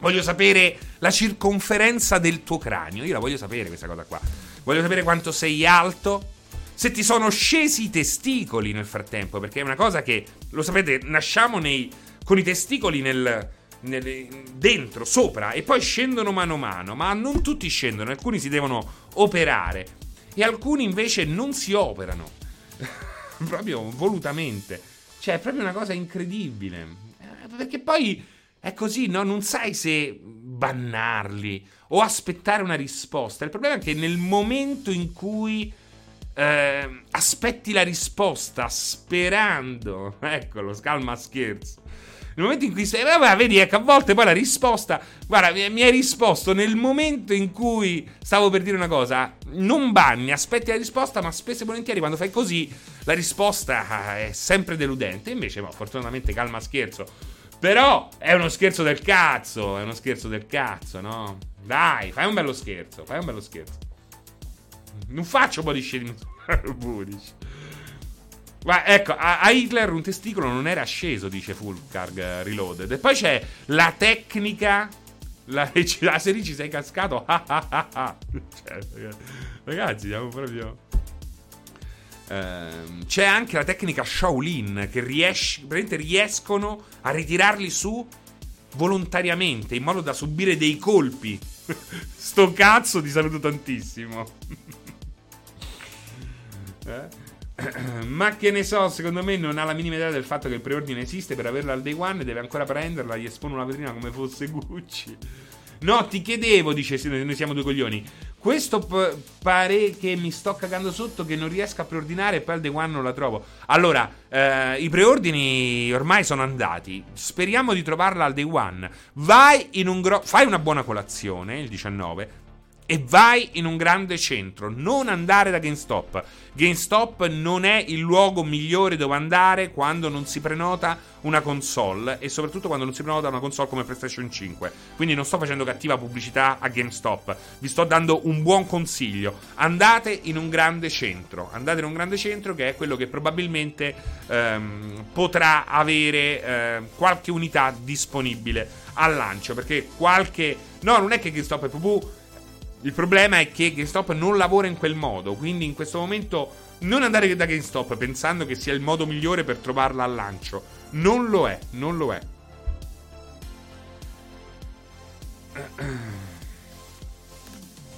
Voglio sapere la circonferenza del tuo cranio, io la voglio sapere questa cosa qua. Voglio sapere quanto sei alto, se ti sono scesi i testicoli nel frattempo, perché è una cosa che, lo sapete, nasciamo nei, con i testicoli nel, nel, dentro, sopra, e poi scendono mano a mano, ma non tutti scendono, alcuni si devono operare e alcuni invece non si operano. (laughs) (laughs) proprio volutamente. Cioè, è proprio una cosa incredibile. Eh, perché poi è così, no? Non sai se bannarli o aspettare una risposta. Il problema è che nel momento in cui eh, aspetti la risposta sperando, (laughs) eccolo, scalma scherzo nel momento in cui stai. Vabbè, vedi, ecco, a volte poi la risposta. Guarda, mi hai risposto nel momento in cui stavo per dire una cosa. Non banni, aspetti la risposta, ma spesso e volentieri quando fai così, la risposta ah, è sempre deludente. Invece, no, fortunatamente, calma scherzo. Però è uno scherzo del cazzo. È uno scherzo del cazzo, no? Dai, fai un bello scherzo. Fai un bello scherzo. Non faccio body shaming. (laughs) Ma ecco, a, a, Hitler un testicolo non era sceso, dice Fulkarg uh, Reloaded. E poi c'è la tecnica. La, la serie ci sei cascato. (laughs) cioè, ragazzi, siamo proprio. Uh, c'è anche la tecnica Shaolin che riesce, riescono a ritirarli su volontariamente in modo da subire dei colpi. (laughs) Sto cazzo ti saluto tantissimo. (laughs) eh? (clears throat) Ma che ne so, secondo me non ha la minima idea del fatto che il preordine esiste per averla al day one e deve ancora prenderla, gli espone una vetrina come fosse Gucci. No, ti chiedevo, dice noi siamo due coglioni. Questo p- pare che mi sto cagando sotto che non riesco a preordinare e poi al day one non la trovo. Allora, eh, i preordini ormai sono andati. Speriamo di trovarla al day one. Vai in un grosso... Fai una buona colazione il 19 e vai in un grande centro, non andare da GameStop. GameStop non è il luogo migliore dove andare quando non si prenota una console e soprattutto quando non si prenota una console come PlayStation 5. Quindi non sto facendo cattiva pubblicità a GameStop, vi sto dando un buon consiglio. Andate in un grande centro, andate in un grande centro che è quello che probabilmente ehm, potrà avere eh, qualche unità disponibile al lancio, perché qualche No, non è che GameStop è pupù il problema è che GameStop non lavora in quel modo, quindi in questo momento non andare da GameStop pensando che sia il modo migliore per trovarla al lancio. Non lo è, non lo è.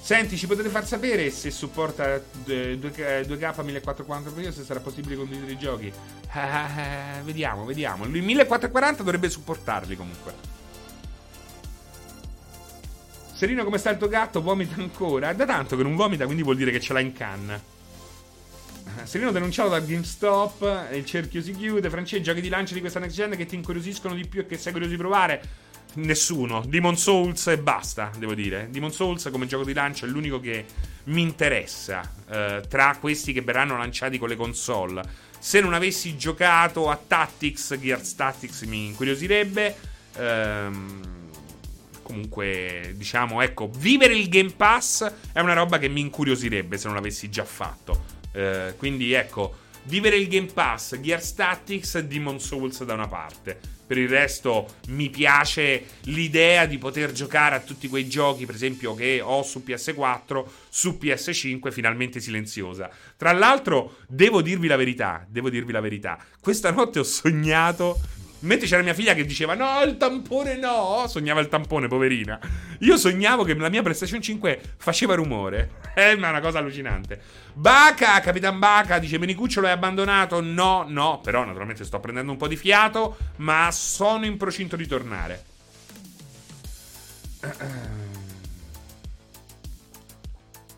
Senti, ci potete far sapere se supporta 2K 1440 se sarà possibile condividere i giochi? (laughs) vediamo, vediamo. Il 1440 dovrebbe supportarli comunque. Serino, come sta il tuo gatto? Vomita ancora? Da tanto che non vomita, quindi vuol dire che ce l'ha in canna. Eh, Serino denunciato da GameStop, il cerchio si chiude. Francesco, giochi di lancio di questa next gen che ti incuriosiscono di più e che sei curioso di provare? Nessuno. Demon Souls e basta, devo dire. Demon Souls come gioco di lancio è l'unico che mi interessa eh, tra questi che verranno lanciati con le console. Se non avessi giocato a Tactics, Gears Tactics mi incuriosirebbe. Ehm comunque, diciamo, ecco, vivere il Game Pass è una roba che mi incuriosirebbe se non l'avessi già fatto. Eh, quindi, ecco, vivere il Game Pass, Gears Tactics e Demon Souls da una parte. Per il resto mi piace l'idea di poter giocare a tutti quei giochi, per esempio, che ho su PS4, su PS5, finalmente silenziosa. Tra l'altro, devo dirvi la verità, devo dirvi la verità. Questa notte ho sognato Mentre c'era mia figlia che diceva: No, il tampone no. Sognava il tampone, poverina. Io sognavo che la mia PlayStation 5 faceva rumore. Eh, (laughs) ma è una cosa allucinante. Baca, Capitan Baca dice: Menicuccio l'hai abbandonato? No, no. Però, naturalmente, sto prendendo un po' di fiato. Ma sono in procinto di tornare. (clears throat)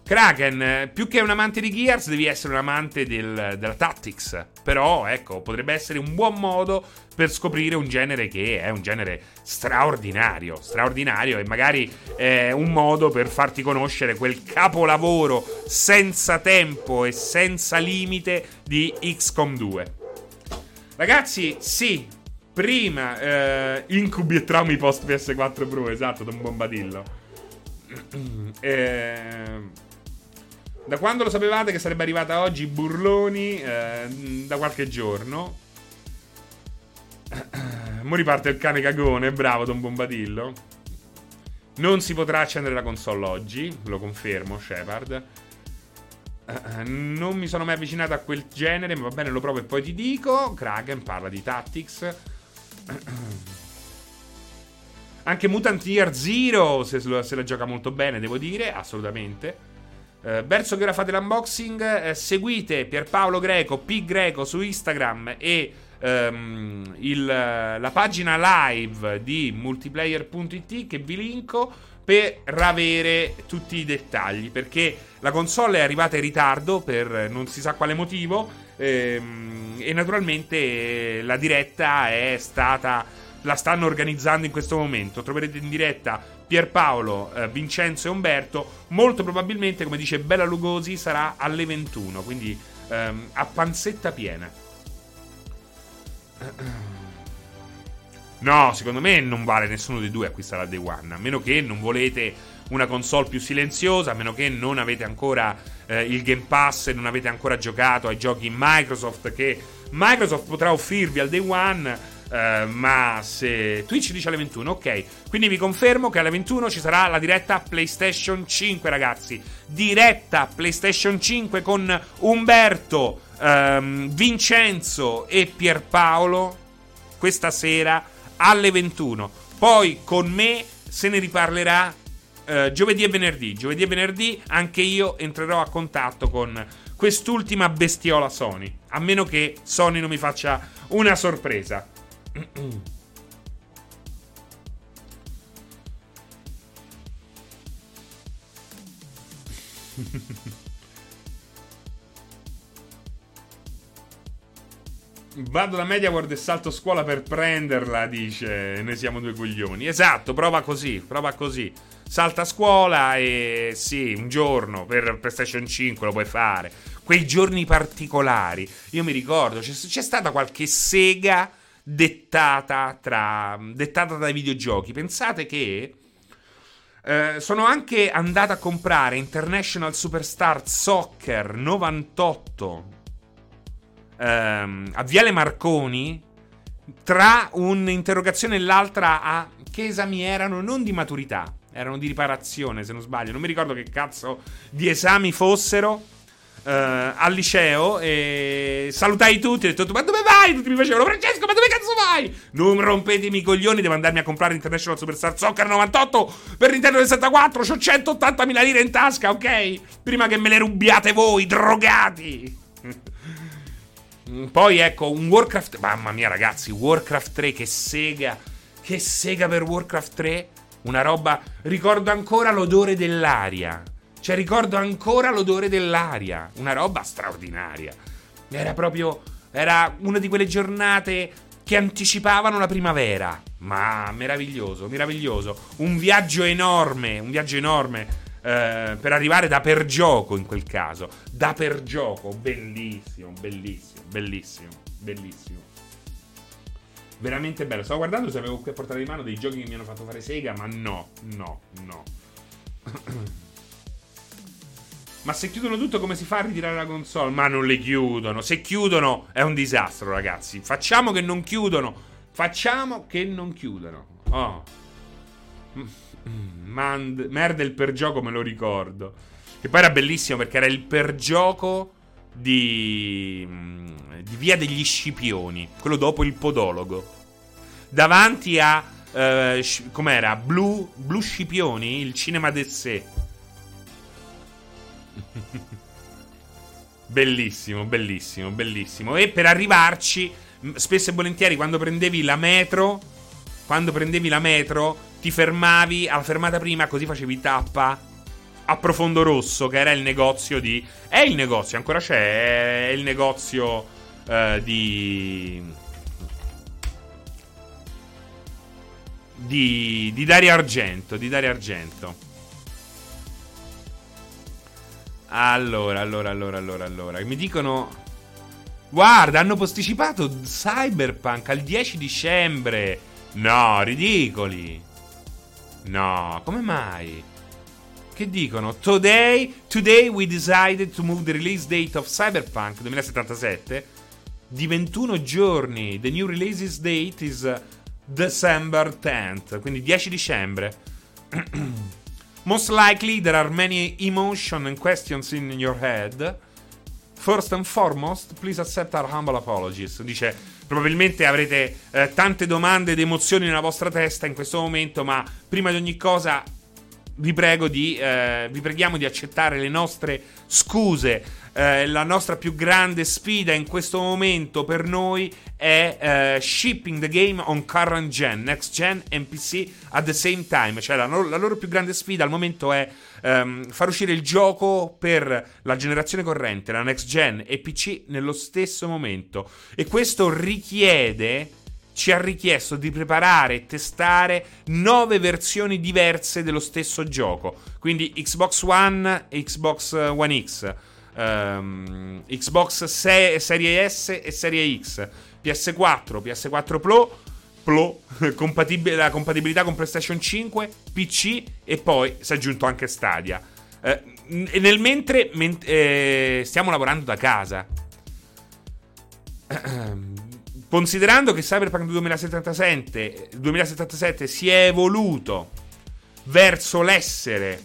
Kraken, più che un amante di Gears, devi essere un amante del, della Tactics. Però, ecco, potrebbe essere un buon modo per scoprire un genere che è un genere straordinario, straordinario e magari è un modo per farti conoscere quel capolavoro senza tempo e senza limite di XCOM 2. Ragazzi, sì, prima eh, incubi e traumi post PS4 Pro, esatto, Don Bombadillo. (clears throat) eh, da quando lo sapevate che sarebbe arrivata oggi Burloni? Eh, da qualche giorno. (clears throat) Mo riparte il cane cagone, bravo Don Bombadillo. Non si potrà accendere la console oggi, lo confermo, Shepard. Non mi sono mai avvicinato a quel genere, ma va bene, lo provo e poi ti dico. Kraken parla di Tactics. (clears throat) Anche Mutant Year Zero se, se la gioca molto bene, devo dire, assolutamente. Uh, verso che ora fate l'unboxing, uh, seguite Pierpaolo Greco, P Greco su Instagram e um, il, la pagina live di multiplayer.it che vi linko per avere tutti i dettagli perché la console è arrivata in ritardo per non si sa quale motivo ehm, e naturalmente la diretta è stata la stanno organizzando in questo momento troverete in diretta Pierpaolo, eh, Vincenzo e Umberto molto probabilmente come dice Bella Lugosi sarà alle 21 quindi ehm, a panzetta piena No, secondo me non vale nessuno dei due acquistare la Day One. A meno che non volete una console più silenziosa, a meno che non avete ancora eh, il Game Pass e non avete ancora giocato ai giochi Microsoft che Microsoft potrà offrirvi al Day One. Uh, ma se Twitch dice alle 21, ok. Quindi vi confermo che alle 21 ci sarà la diretta PlayStation 5, ragazzi. Diretta PlayStation 5 con Umberto, um, Vincenzo e Pierpaolo questa sera alle 21. Poi con me se ne riparlerà uh, giovedì e venerdì. Giovedì e venerdì anche io entrerò a contatto con quest'ultima bestiola Sony. A meno che Sony non mi faccia una sorpresa. (clears throat) Vado da MediaWorld e salto scuola per prenderla, dice. Noi siamo due coglioni. Esatto, prova così, prova così. Salta a scuola e sì, un giorno per PlayStation 5 lo puoi fare. Quei giorni particolari. Io mi ricordo, c'è, c'è stata qualche sega dettata, tra, dettata dai videogiochi. Pensate che eh, sono anche andato a comprare International Superstar Soccer 98 ehm, a Viale Marconi tra un'interrogazione e l'altra a che esami erano non di maturità, erano di riparazione se non sbaglio, non mi ricordo che cazzo di esami fossero. Uh, al liceo e salutai tutti. Ho detto: Ma dove vai? Tutti mi facevano: Francesco, ma dove cazzo vai? Non rompetemi i coglioni. Devo andarmi a comprare International Superstar Soccer 98 per Nintendo 64. Ho 180.000 lire in tasca, ok? Prima che me le rubiate voi, drogati. (laughs) Poi ecco, un Warcraft. Mamma mia, ragazzi, Warcraft 3, che sega. Che sega per Warcraft 3. Una roba. Ricordo ancora l'odore dell'aria. Cioè, ricordo ancora l'odore dell'aria. Una roba straordinaria. Era proprio. Era una di quelle giornate che anticipavano la primavera. Ma meraviglioso, meraviglioso. Un viaggio enorme, un viaggio enorme eh, per arrivare da per gioco in quel caso. Da per gioco, bellissimo, bellissimo, bellissimo, bellissimo. Veramente bello. Stavo guardando se avevo qui a portata di mano dei giochi che mi hanno fatto fare Sega, ma no, no, no. (clears throat) Ma se chiudono tutto, come si fa a ritirare la console? Ma non le chiudono. Se chiudono è un disastro, ragazzi. Facciamo che non chiudono. Facciamo che non chiudono. Oh. Mand- merda il per gioco, me lo ricordo. Che poi era bellissimo perché era il per gioco di, mm, di Via degli Scipioni, quello dopo il podologo. Davanti a Uh, com'era? Blue Scipioni, il cinema de sé. Bellissimo, bellissimo, bellissimo. E per arrivarci, spesso e volentieri, quando prendevi la metro, quando prendevi la metro, ti fermavi alla fermata prima, così facevi tappa a Profondo Rosso, che era il negozio di. È il negozio, ancora c'è. È il negozio uh, di. Di, di Dario Argento. Di Dario Argento. Allora, allora, allora, allora, allora. Mi dicono. Guarda, hanno posticipato Cyberpunk al 10 dicembre. No, ridicoli. No, come mai? Che dicono? Today, today we decided to move the release date of Cyberpunk 2077 di 21 giorni. The new release date is December 10th, quindi 10 dicembre. (clears throat) Most likely there are many emotions and questions in your head. First and foremost, please accept our humble apologies. Dice Probabilmente avrete eh, tante domande ed emozioni nella vostra testa in questo momento, ma prima di ogni cosa vi prego di eh, vi preghiamo di accettare le nostre scuse. Eh, la nostra più grande sfida in questo momento per noi è uh, shipping the game on current gen, next gen and PC at the same time. Cioè la, la loro più grande sfida al momento è um, far uscire il gioco per la generazione corrente, la next gen e PC nello stesso momento. E questo richiede ci ha richiesto di preparare e testare nove versioni diverse dello stesso gioco. Quindi Xbox One e Xbox One X, um, Xbox se- Serie S e Serie X, PS4, PS4 Pro, Pro (laughs) compatib- la compatibilità con PlayStation 5, PC e poi si è aggiunto anche Stadia. Eh, nel mentre men- eh, stiamo lavorando da casa. (clears throat) Considerando che Cyberpunk 2077, 2077 si è evoluto verso l'essere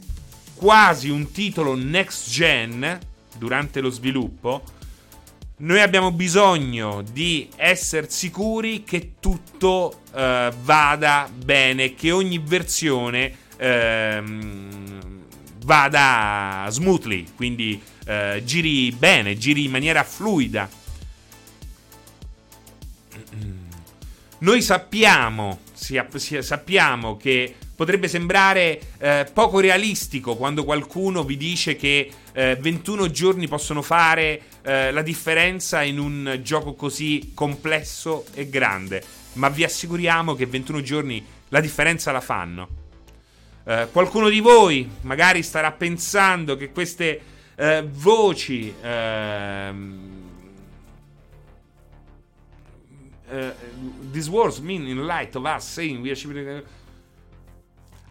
quasi un titolo next gen durante lo sviluppo, noi abbiamo bisogno di essere sicuri che tutto uh, vada bene, che ogni versione uh, vada smoothly, quindi uh, giri bene, giri in maniera fluida. Noi sappiamo, sappiamo che potrebbe sembrare eh, poco realistico quando qualcuno vi dice che eh, 21 giorni possono fare eh, la differenza in un gioco così complesso e grande, ma vi assicuriamo che 21 giorni la differenza la fanno. Eh, qualcuno di voi magari starà pensando che queste eh, voci this words mean in light of us saying we are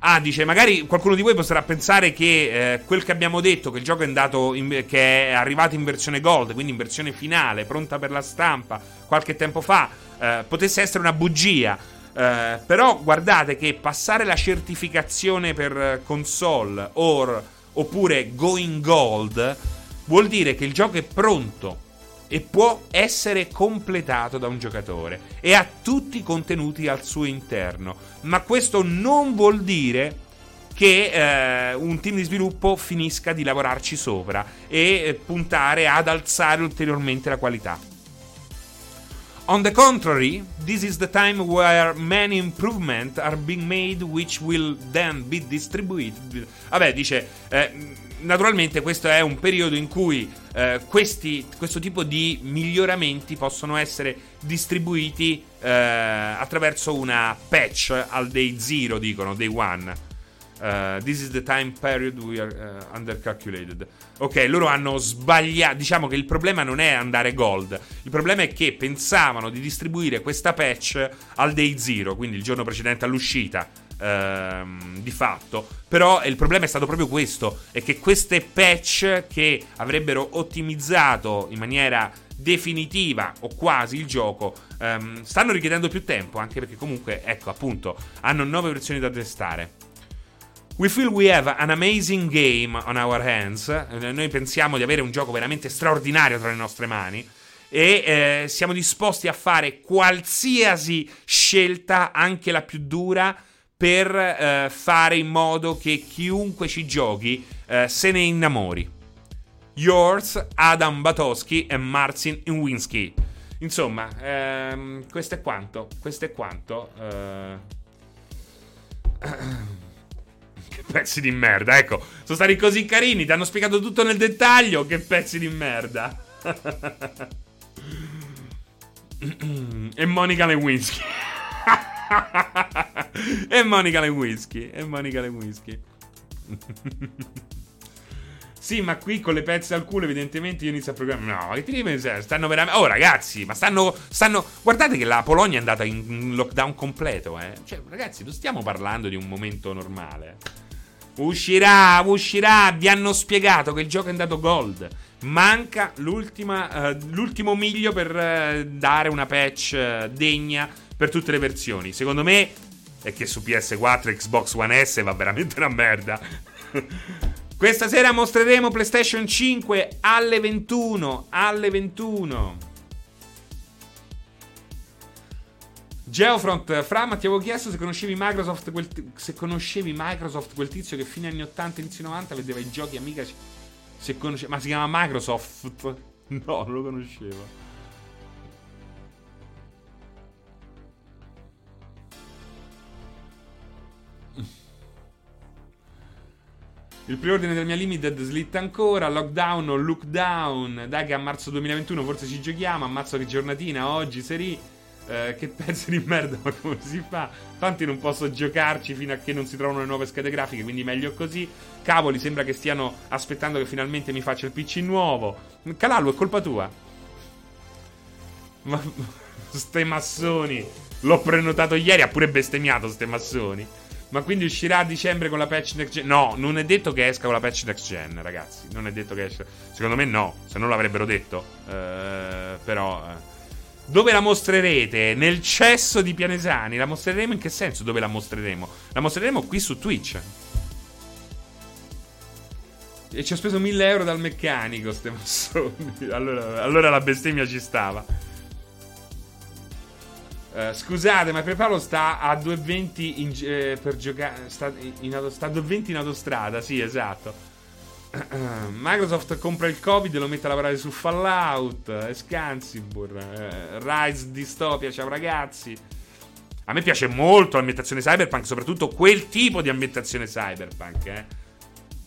Ah, dice, magari qualcuno di voi potrà pensare che eh, quel che abbiamo detto, che il gioco è, andato in, che è arrivato in versione gold, quindi in versione finale, pronta per la stampa, qualche tempo fa, eh, potesse essere una bugia. Eh, però guardate che passare la certificazione per console or, oppure going gold vuol dire che il gioco è pronto e può essere completato da un giocatore e ha tutti i contenuti al suo interno. Ma questo non vuol dire che eh, un team di sviluppo finisca di lavorarci sopra e eh, puntare ad alzare ulteriormente la qualità. On the contrary, this is the time where many improvements are being made which will then be distributed. Vabbè, dice eh, naturalmente questo è un periodo in cui eh, questi, questo tipo di miglioramenti possono essere distribuiti eh, attraverso una patch al day 0, dicono, day 1. Uh, this is the time period we are uh, undercalculated. Ok, loro hanno sbagliato. Diciamo che il problema non è andare gold. Il problema è che pensavano di distribuire questa patch al day 0, quindi il giorno precedente all'uscita ehm, di fatto. Però il problema è stato proprio questo: è che queste patch che avrebbero ottimizzato in maniera definitiva o quasi il gioco ehm, stanno richiedendo più tempo, anche perché comunque, ecco, appunto, hanno nuove versioni da testare. We feel we have an amazing game on our hands. Noi pensiamo di avere un gioco veramente straordinario tra le nostre mani. E eh, siamo disposti a fare qualsiasi scelta, anche la più dura, per eh, fare in modo che chiunque ci giochi eh, se ne innamori. Yours, Adam Batoschi e Marcin Inwinski. Insomma, ehm, questo è quanto. Questo è quanto. Eh... (clears throat) che pezzi di merda, ecco. Sono stati così carini, ti hanno spiegato tutto nel dettaglio. Che pezzi di merda. (clears throat) e Monica Lewinsky. (laughs) (laughs) e Monica Lewinsky. E Monica Lewinsky. (laughs) Sì, ma qui con le pezze al culo, evidentemente io inizio a programmare. No, che ti devi Stanno veramente. Oh, ragazzi, ma stanno. stanno... Guardate che la Polonia è andata in lockdown completo, eh. Cioè, ragazzi, non stiamo parlando di un momento normale. Uscirà, uscirà. Vi hanno spiegato che il gioco è andato gold. Manca uh, l'ultimo miglio per uh, dare una patch uh, degna per tutte le versioni. Secondo me è che su PS4 e Xbox One S va veramente una merda. (laughs) Questa sera mostreremo PlayStation 5 alle 21. Alle 21. Geofront, Fram, ti avevo chiesto se conoscevi Microsoft, quel t- se conoscevi Microsoft, quel tizio che fine anni 80, inizio 90 vedeva i giochi amica. Se conosce- ma si chiama Microsoft? (laughs) No, non lo conoscevo. Il preordine del mia Limited slitta ancora. Lockdown o lookdown. Dai, che a marzo 2021 forse ci giochiamo. Ammazzo che giornatina oggi, seri. Eh, che pezzo di merda, ma come si fa? Tanti non posso giocarci fino a che non si trovano le nuove schede grafiche, quindi meglio così. Cavoli, sembra che stiano aspettando che finalmente mi faccia il PC nuovo. Calalu, è colpa tua. Ma (laughs) ste massoni. L'ho prenotato ieri, ha pure bestemmiato ste massoni. Ma quindi uscirà a dicembre con la patch next gen? No, non è detto che esca con la patch next gen, ragazzi. Non è detto che esca. Secondo me no, se non l'avrebbero detto. Uh, però. Uh. Dove la mostrerete? Nel cesso di Pianesani. La mostreremo in che senso? Dove la mostreremo? La mostreremo qui su Twitch. E ci ho speso 1000 euro dal meccanico, ste massoni. (laughs) Allora, allora la bestemmia ci stava. Uh, scusate, ma Preparo sta a 2,20 in, eh, per giocare. Sta, sta, a 2,20 in autostrada. Sì, esatto. (clears throat) Microsoft compra il Covid e lo mette a lavorare su Fallout. Escansibur. Uh, Rise Dystopia. Ciao ragazzi. A me piace molto l'ambientazione cyberpunk, soprattutto quel tipo di ambientazione cyberpunk, eh.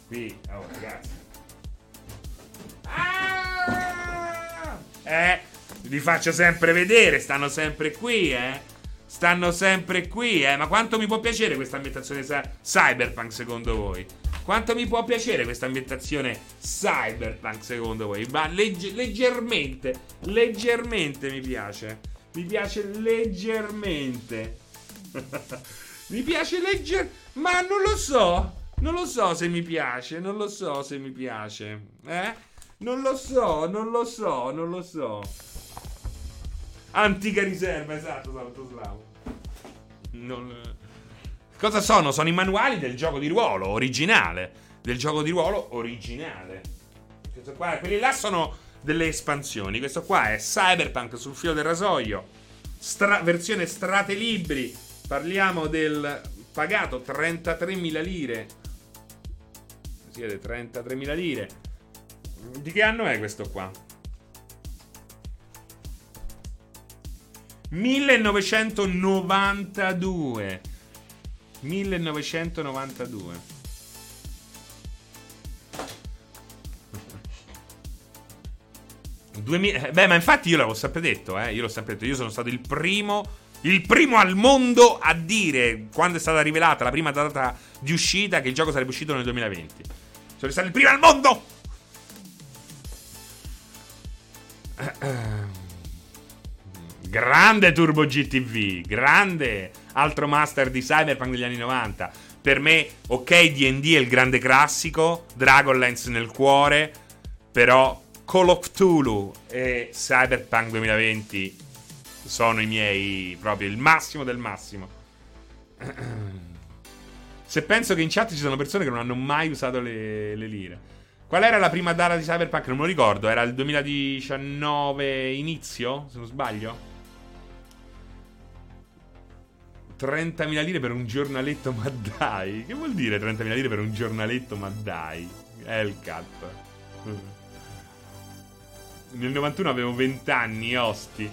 Qui, oh ragazzi. Ah! Eh, vi faccio sempre vedere, stanno sempre qui, eh. Stanno sempre qui, eh. Ma quanto mi può piacere questa ambientazione cyberpunk secondo voi? Quanto mi può piacere questa ambientazione cyberpunk secondo voi? Ma legge- leggermente, leggermente mi piace. Mi piace leggermente. (laughs) mi piace leggermente. Ma non lo so. Non lo so se mi piace. Non lo so se mi piace. Eh? Non lo so, non lo so, non lo so. Antica riserva, esatto, Saltoslavo. Non... Cosa sono? Sono i manuali del gioco di ruolo originale. Del gioco di ruolo originale. Qua, quelli là sono delle espansioni. Questo qua è Cyberpunk sul filo del rasoio. Stra- versione strate libri. Parliamo del pagato 33.000 lire. Siete 33.000 lire. Di che anno è questo qua? 1992. 1992. Eh, beh, ma infatti io l'avevo sempre detto, eh. Io l'ho sempre detto. Io sono stato il primo. Il primo al mondo a dire, quando è stata rivelata la prima data di uscita, che il gioco sarebbe uscito nel 2020. Sono stato il primo al mondo! (clears throat) Grande Turbo GTV, grande altro master di Cyberpunk degli anni 90. Per me, ok, DD è il grande classico, Dragonlance nel cuore, però Call of Cthulhu e Cyberpunk 2020 sono i miei proprio il massimo del massimo. (clears throat) Se penso che in chat ci sono persone che non hanno mai usato le, le lire. Qual era la prima data di Cyberpunk? Non me lo ricordo, era il 2019 inizio, se non sbaglio. 30.000 lire per un giornaletto, ma dai. Che vuol dire 30.000 lire per un giornaletto, ma dai? Hellcat. Nel 91 avevo 20 anni, osti.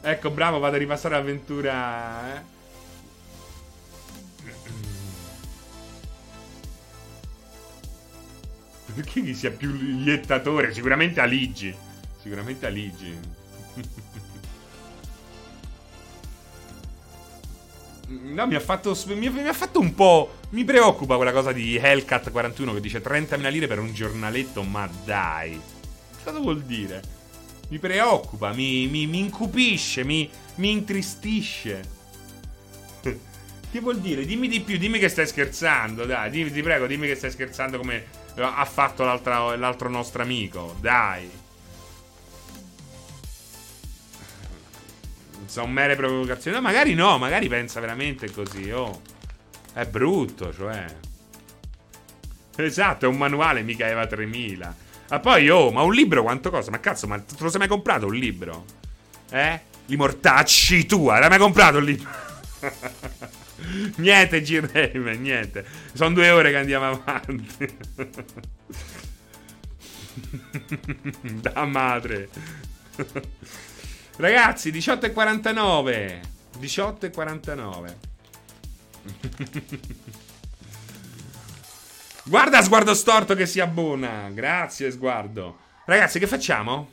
ecco, bravo, vado a ripassare l'avventura. Eh? Perché chi sia più iettatore? Sicuramente Aligi. Sicuramente Aligi. No, mi ha fatto. Mi, mi, ha fatto un po'. Mi preoccupa quella cosa di Hellcat 41 che dice 30.000 lire per un giornaletto. Ma dai. Cosa vuol dire? Mi preoccupa, mi, mi, incupisce, mi, intristisce. (laughs) che vuol dire? Dimmi di più, dimmi che stai scherzando. Dai, dimmi, ti prego, dimmi che stai scherzando come ha fatto l'altro nostro amico. Dai. Sono mere provocazioni. No, magari no, magari pensa veramente così. Oh, è brutto, cioè. Esatto, è un manuale, mica Eva 3000. Ma poi, oh, ma un libro quanto costa? Ma cazzo, ma te lo sei mai comprato un libro? Eh? Li mortacci tua, l'hai mai comprato un libro? (laughs) niente, G-Rame, niente. Sono due ore che andiamo avanti. (laughs) da madre. (laughs) Ragazzi, 18 e 49. 18 e 49. Guarda sguardo storto che si abbona. Grazie sguardo. Ragazzi, che facciamo?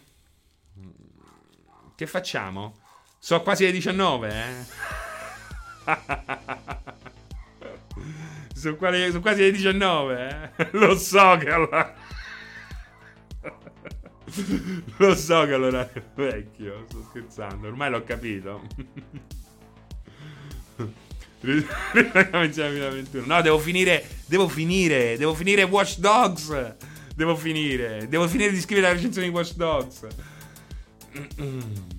Che facciamo? So quasi le 19, eh? (laughs) sono, quasi, sono quasi le 19, eh? Lo so che allora... (laughs) Lo so che allora è vecchio, sto scherzando, ormai l'ho capito. (laughs) no, devo finire, devo finire, devo finire Watch Dogs. Devo finire, devo finire di scrivere la recensione di Watch Dogs. (clears throat)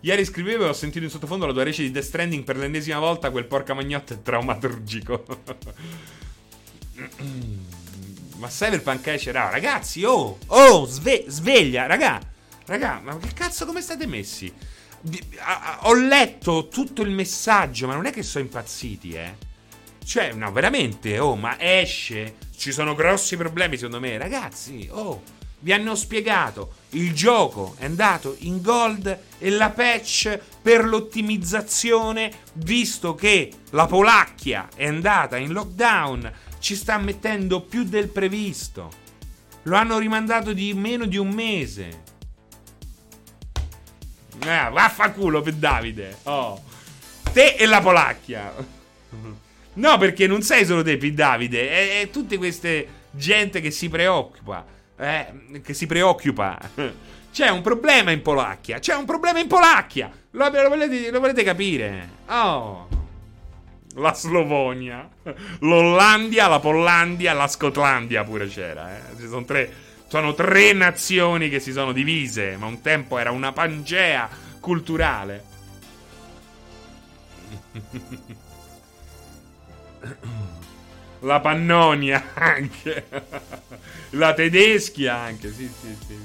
Ieri scrivevo e ho sentito in sottofondo la tua rece di Death Stranding per l'ennesima volta. Quel porca magnotta è traumaturgico. (clears throat) Ma Cyberpunk esce, no, ragazzi, oh, oh, sve- sveglia, raga, raga, ma che cazzo come state messi? Ho letto tutto il messaggio, ma non è che sono impazziti, eh. Cioè, no, veramente, oh, ma esce, ci sono grossi problemi secondo me, ragazzi, oh, Vi hanno spiegato, il gioco è andato in gold e la patch per l'ottimizzazione, visto che la Polacchia è andata in lockdown, ci sta mettendo più del previsto. Lo hanno rimandato di meno di un mese. Eh, vaffanculo per Davide. Oh. Te e la Polacchia. (laughs) No, perché non sei solo te, P. Davide. È, è tutte queste gente che si preoccupa. Eh, che si preoccupa. (laughs) C'è un problema in Polacchia. C'è un problema in Polacchia. Lo, lo, volete, lo volete capire? Oh. La Slavonia. L'Ollandia, la Pollandia, la Scotlandia pure c'era. Eh. Ci sono tre, sono tre nazioni che si sono divise. Ma un tempo era una pangea culturale. La Pannonia anche. La Tedeschia anche. Sì, sì, sì.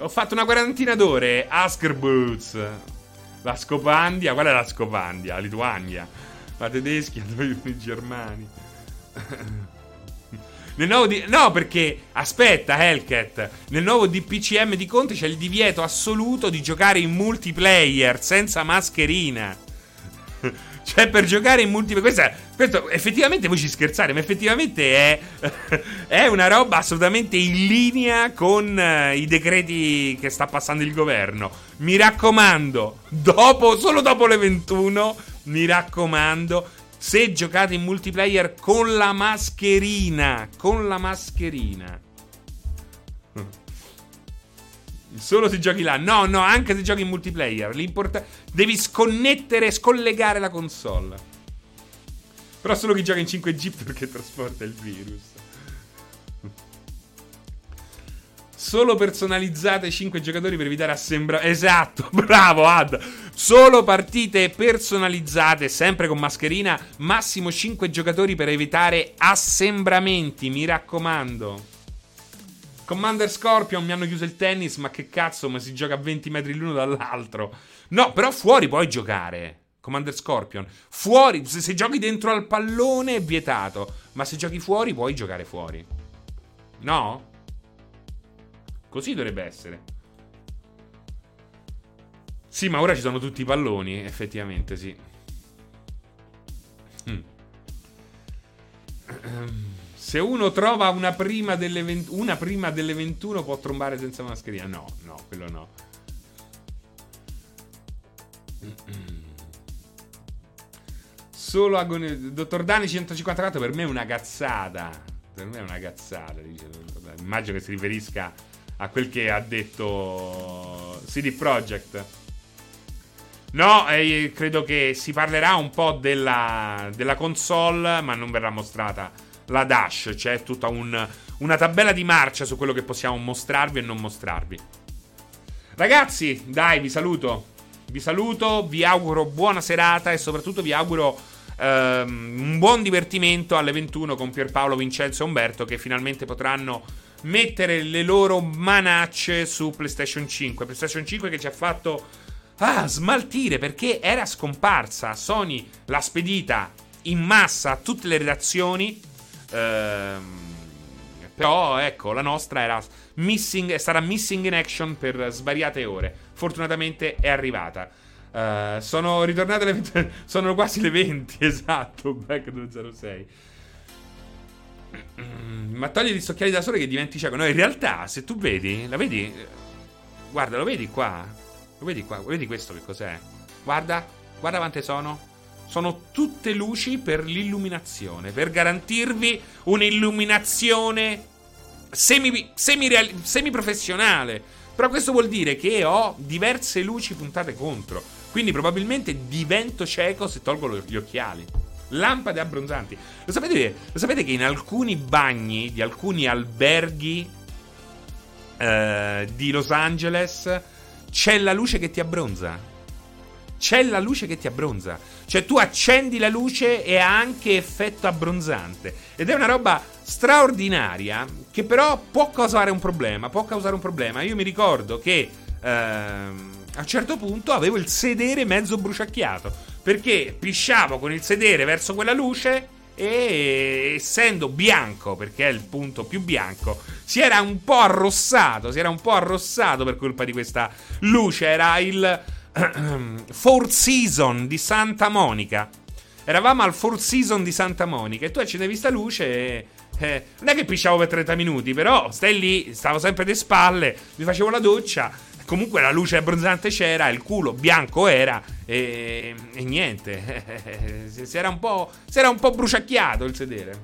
Ho fatto una quarantina d'ore. Askerboots. La Scopandia. Qual è la Scopandia? La Lituania. La Tedeschia, (laughs) dove i germani. (laughs) Nel nuovo di... No, perché aspetta, Hellcat. Nel nuovo DPCM di Conte c'è il divieto assoluto di giocare in multiplayer senza mascherina. (laughs) Cioè, per giocare in multiplayer. Questa, questo effettivamente voi ci scherzate, ma effettivamente è, è una roba assolutamente in linea con uh, i decreti che sta passando il governo. Mi raccomando, dopo, solo dopo le 21, mi raccomando, se giocate in multiplayer con la mascherina, con la mascherina. Solo se giochi là. No, no, anche se giochi in multiplayer. L'importa- devi sconnettere, scollegare la console. Però solo chi gioca in 5G (laughs) perché trasporta il virus. Solo personalizzate 5 giocatori per evitare assembramenti. Esatto, (laughs) bravo Ad. Solo partite personalizzate, sempre con mascherina. Massimo 5 giocatori per evitare assembramenti, mi raccomando. Commander Scorpion mi hanno chiuso il tennis, ma che cazzo, ma si gioca a 20 metri l'uno dall'altro. No, però fuori puoi giocare. Commander Scorpion. Fuori, se, se giochi dentro al pallone è vietato, ma se giochi fuori puoi giocare fuori. No? Così dovrebbe essere. Sì, ma ora ci sono tutti i palloni, effettivamente, sì. Mm. Se uno trova una prima, delle 20, una prima delle 21 può trombare senza mascherina. No, no, quello no. Solo agonia. Dottor Dani 154 per me è una cazzata. Per me è una cazzata, Immagino che si riferisca a quel che ha detto CD Projekt. No, eh, credo che si parlerà un po' della, della, console, ma non verrà mostrata la dash. C'è tutta un, una tabella di marcia su quello che possiamo mostrarvi e non mostrarvi. Ragazzi, dai, vi saluto. Vi saluto, vi auguro buona serata e soprattutto vi auguro ehm, un buon divertimento alle 21 con Pierpaolo, Vincenzo e Umberto che finalmente potranno mettere le loro manacce su PlayStation 5. PlayStation 5 che ci ha fatto ah, smaltire perché era scomparsa. Sony l'ha spedita in massa a tutte le redazioni. Ehm, però ecco, la nostra era missing, sarà missing in action per svariate ore. Fortunatamente è arrivata. Uh, sono ritornate le 20, (laughs) sono quasi le 20, (laughs) esatto, Back 206. Mm, ma togli gli occhiali da sole che diventi cieco. No, in realtà, se tu vedi, la vedi? Guarda, lo vedi qua? Lo vedi qua? Vedi questo che cos'è? Guarda, guarda quante sono. Sono tutte luci per l'illuminazione, per garantirvi un'illuminazione semi, semi, professionale. Però questo vuol dire che ho diverse luci puntate contro. Quindi probabilmente divento cieco se tolgo gli occhiali. Lampade abbronzanti. Lo sapete, lo sapete che in alcuni bagni di alcuni alberghi eh, di Los Angeles c'è la luce che ti abbronza? C'è la luce che ti abbronza. Cioè tu accendi la luce e ha anche effetto abbronzante. Ed è una roba straordinaria che però può causare un problema. Può causare un problema. Io mi ricordo che ehm, a un certo punto avevo il sedere mezzo bruciacchiato perché pisciavo con il sedere verso quella luce e essendo bianco, perché è il punto più bianco, si era un po' arrossato, si era un po' arrossato per colpa di questa luce, era il (clears throat) Four Season di Santa Monica. Eravamo al Four Season di Santa Monica e tu accendevi sta luce e... Eh, non è che pisciavo per 30 minuti, però stai lì, stavo sempre di spalle, mi facevo la doccia Comunque la luce abbronzante c'era, il culo bianco era e, e niente. (laughs) si, era un po', si era un po' bruciacchiato il sedere.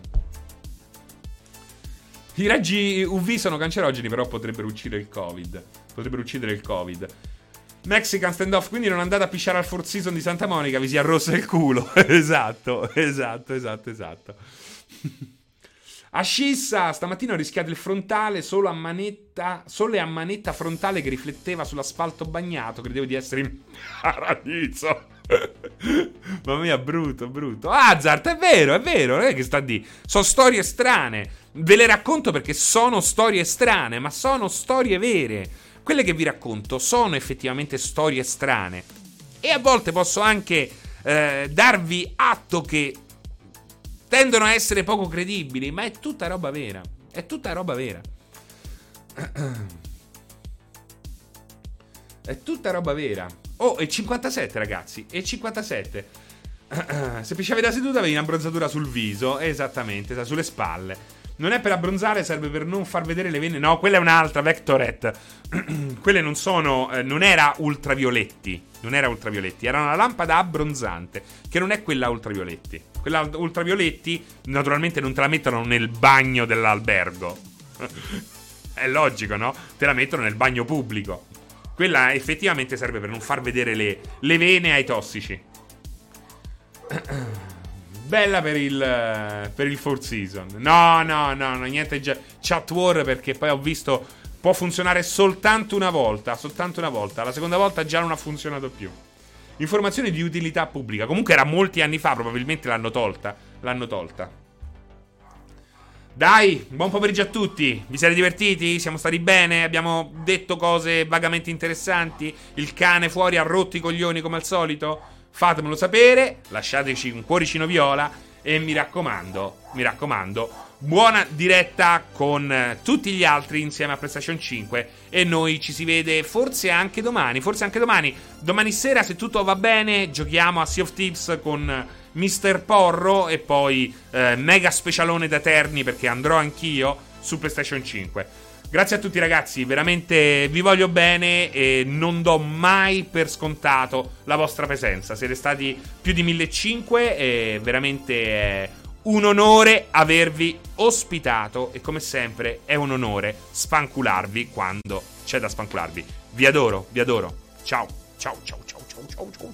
I raggi UV sono cancerogeni, però potrebbero uccidere il Covid. Potrebbero uccidere il Covid. Mexican standoff, quindi non andate a pisciare al Four Season di Santa Monica, vi si arrossa il culo. (laughs) esatto, esatto, esatto, esatto. A Scissa stamattina ho rischiato il frontale solo a manetta, solo a manetta frontale che rifletteva sull'asfalto bagnato. Credevo di essere in (laughs) paradiso. (laughs) Mamma mia, brutto, brutto. Hazard, è vero, è vero, non è che sta di. Sono storie strane. Ve le racconto perché sono storie strane, ma sono storie vere. Quelle che vi racconto sono effettivamente storie strane. E a volte posso anche eh, darvi atto che tendono a essere poco credibili, ma è tutta roba vera. È tutta roba vera. È tutta roba vera. Oh, è 57, ragazzi. È 57. (clears throat) Se pisciavi da seduta avevi un'abbronzatura sul viso. Esattamente, sulle spalle. Non è per abbronzare, serve per non far vedere le vene. No, quella è un'altra, Vectoret. (clears throat) Quelle non sono. Eh, non era ultravioletti. Non era ultravioletti, era una lampada abbronzante. Che non è quella ultravioletti. Quella ultravioletti, naturalmente, non te la mettono nel bagno dell'albergo. (laughs) è logico, no? Te la mettono nel bagno pubblico. Quella effettivamente serve per non far vedere le, le vene ai tossici. (clears throat) Bella per il, per il Four Season. No, no, no, no, niente chat war perché poi ho visto può funzionare soltanto una volta, soltanto una volta. La seconda volta già non ha funzionato più. Informazioni di utilità pubblica. Comunque era molti anni fa, probabilmente l'hanno tolta. L'hanno tolta. Dai, buon pomeriggio a tutti. Vi siete divertiti? Siamo stati bene? Abbiamo detto cose vagamente interessanti? Il cane fuori ha rotto i coglioni come al solito? Fatemelo sapere, lasciateci un cuoricino viola e mi raccomando, mi raccomando, buona diretta con eh, tutti gli altri insieme a PlayStation 5 e noi ci si vede forse anche domani, forse anche domani. Domani sera se tutto va bene giochiamo a Sea of Thieves con Mr. Porro e poi eh, mega specialone da Terni perché andrò anch'io su PlayStation 5. Grazie a tutti ragazzi, veramente vi voglio bene e non do mai per scontato la vostra presenza. Siete stati più di 1500 e veramente è un onore avervi ospitato e come sempre è un onore spancularvi quando c'è da spancularvi. Vi adoro, vi adoro. Ciao, ciao, ciao, ciao, ciao, ciao, ciao. ciao.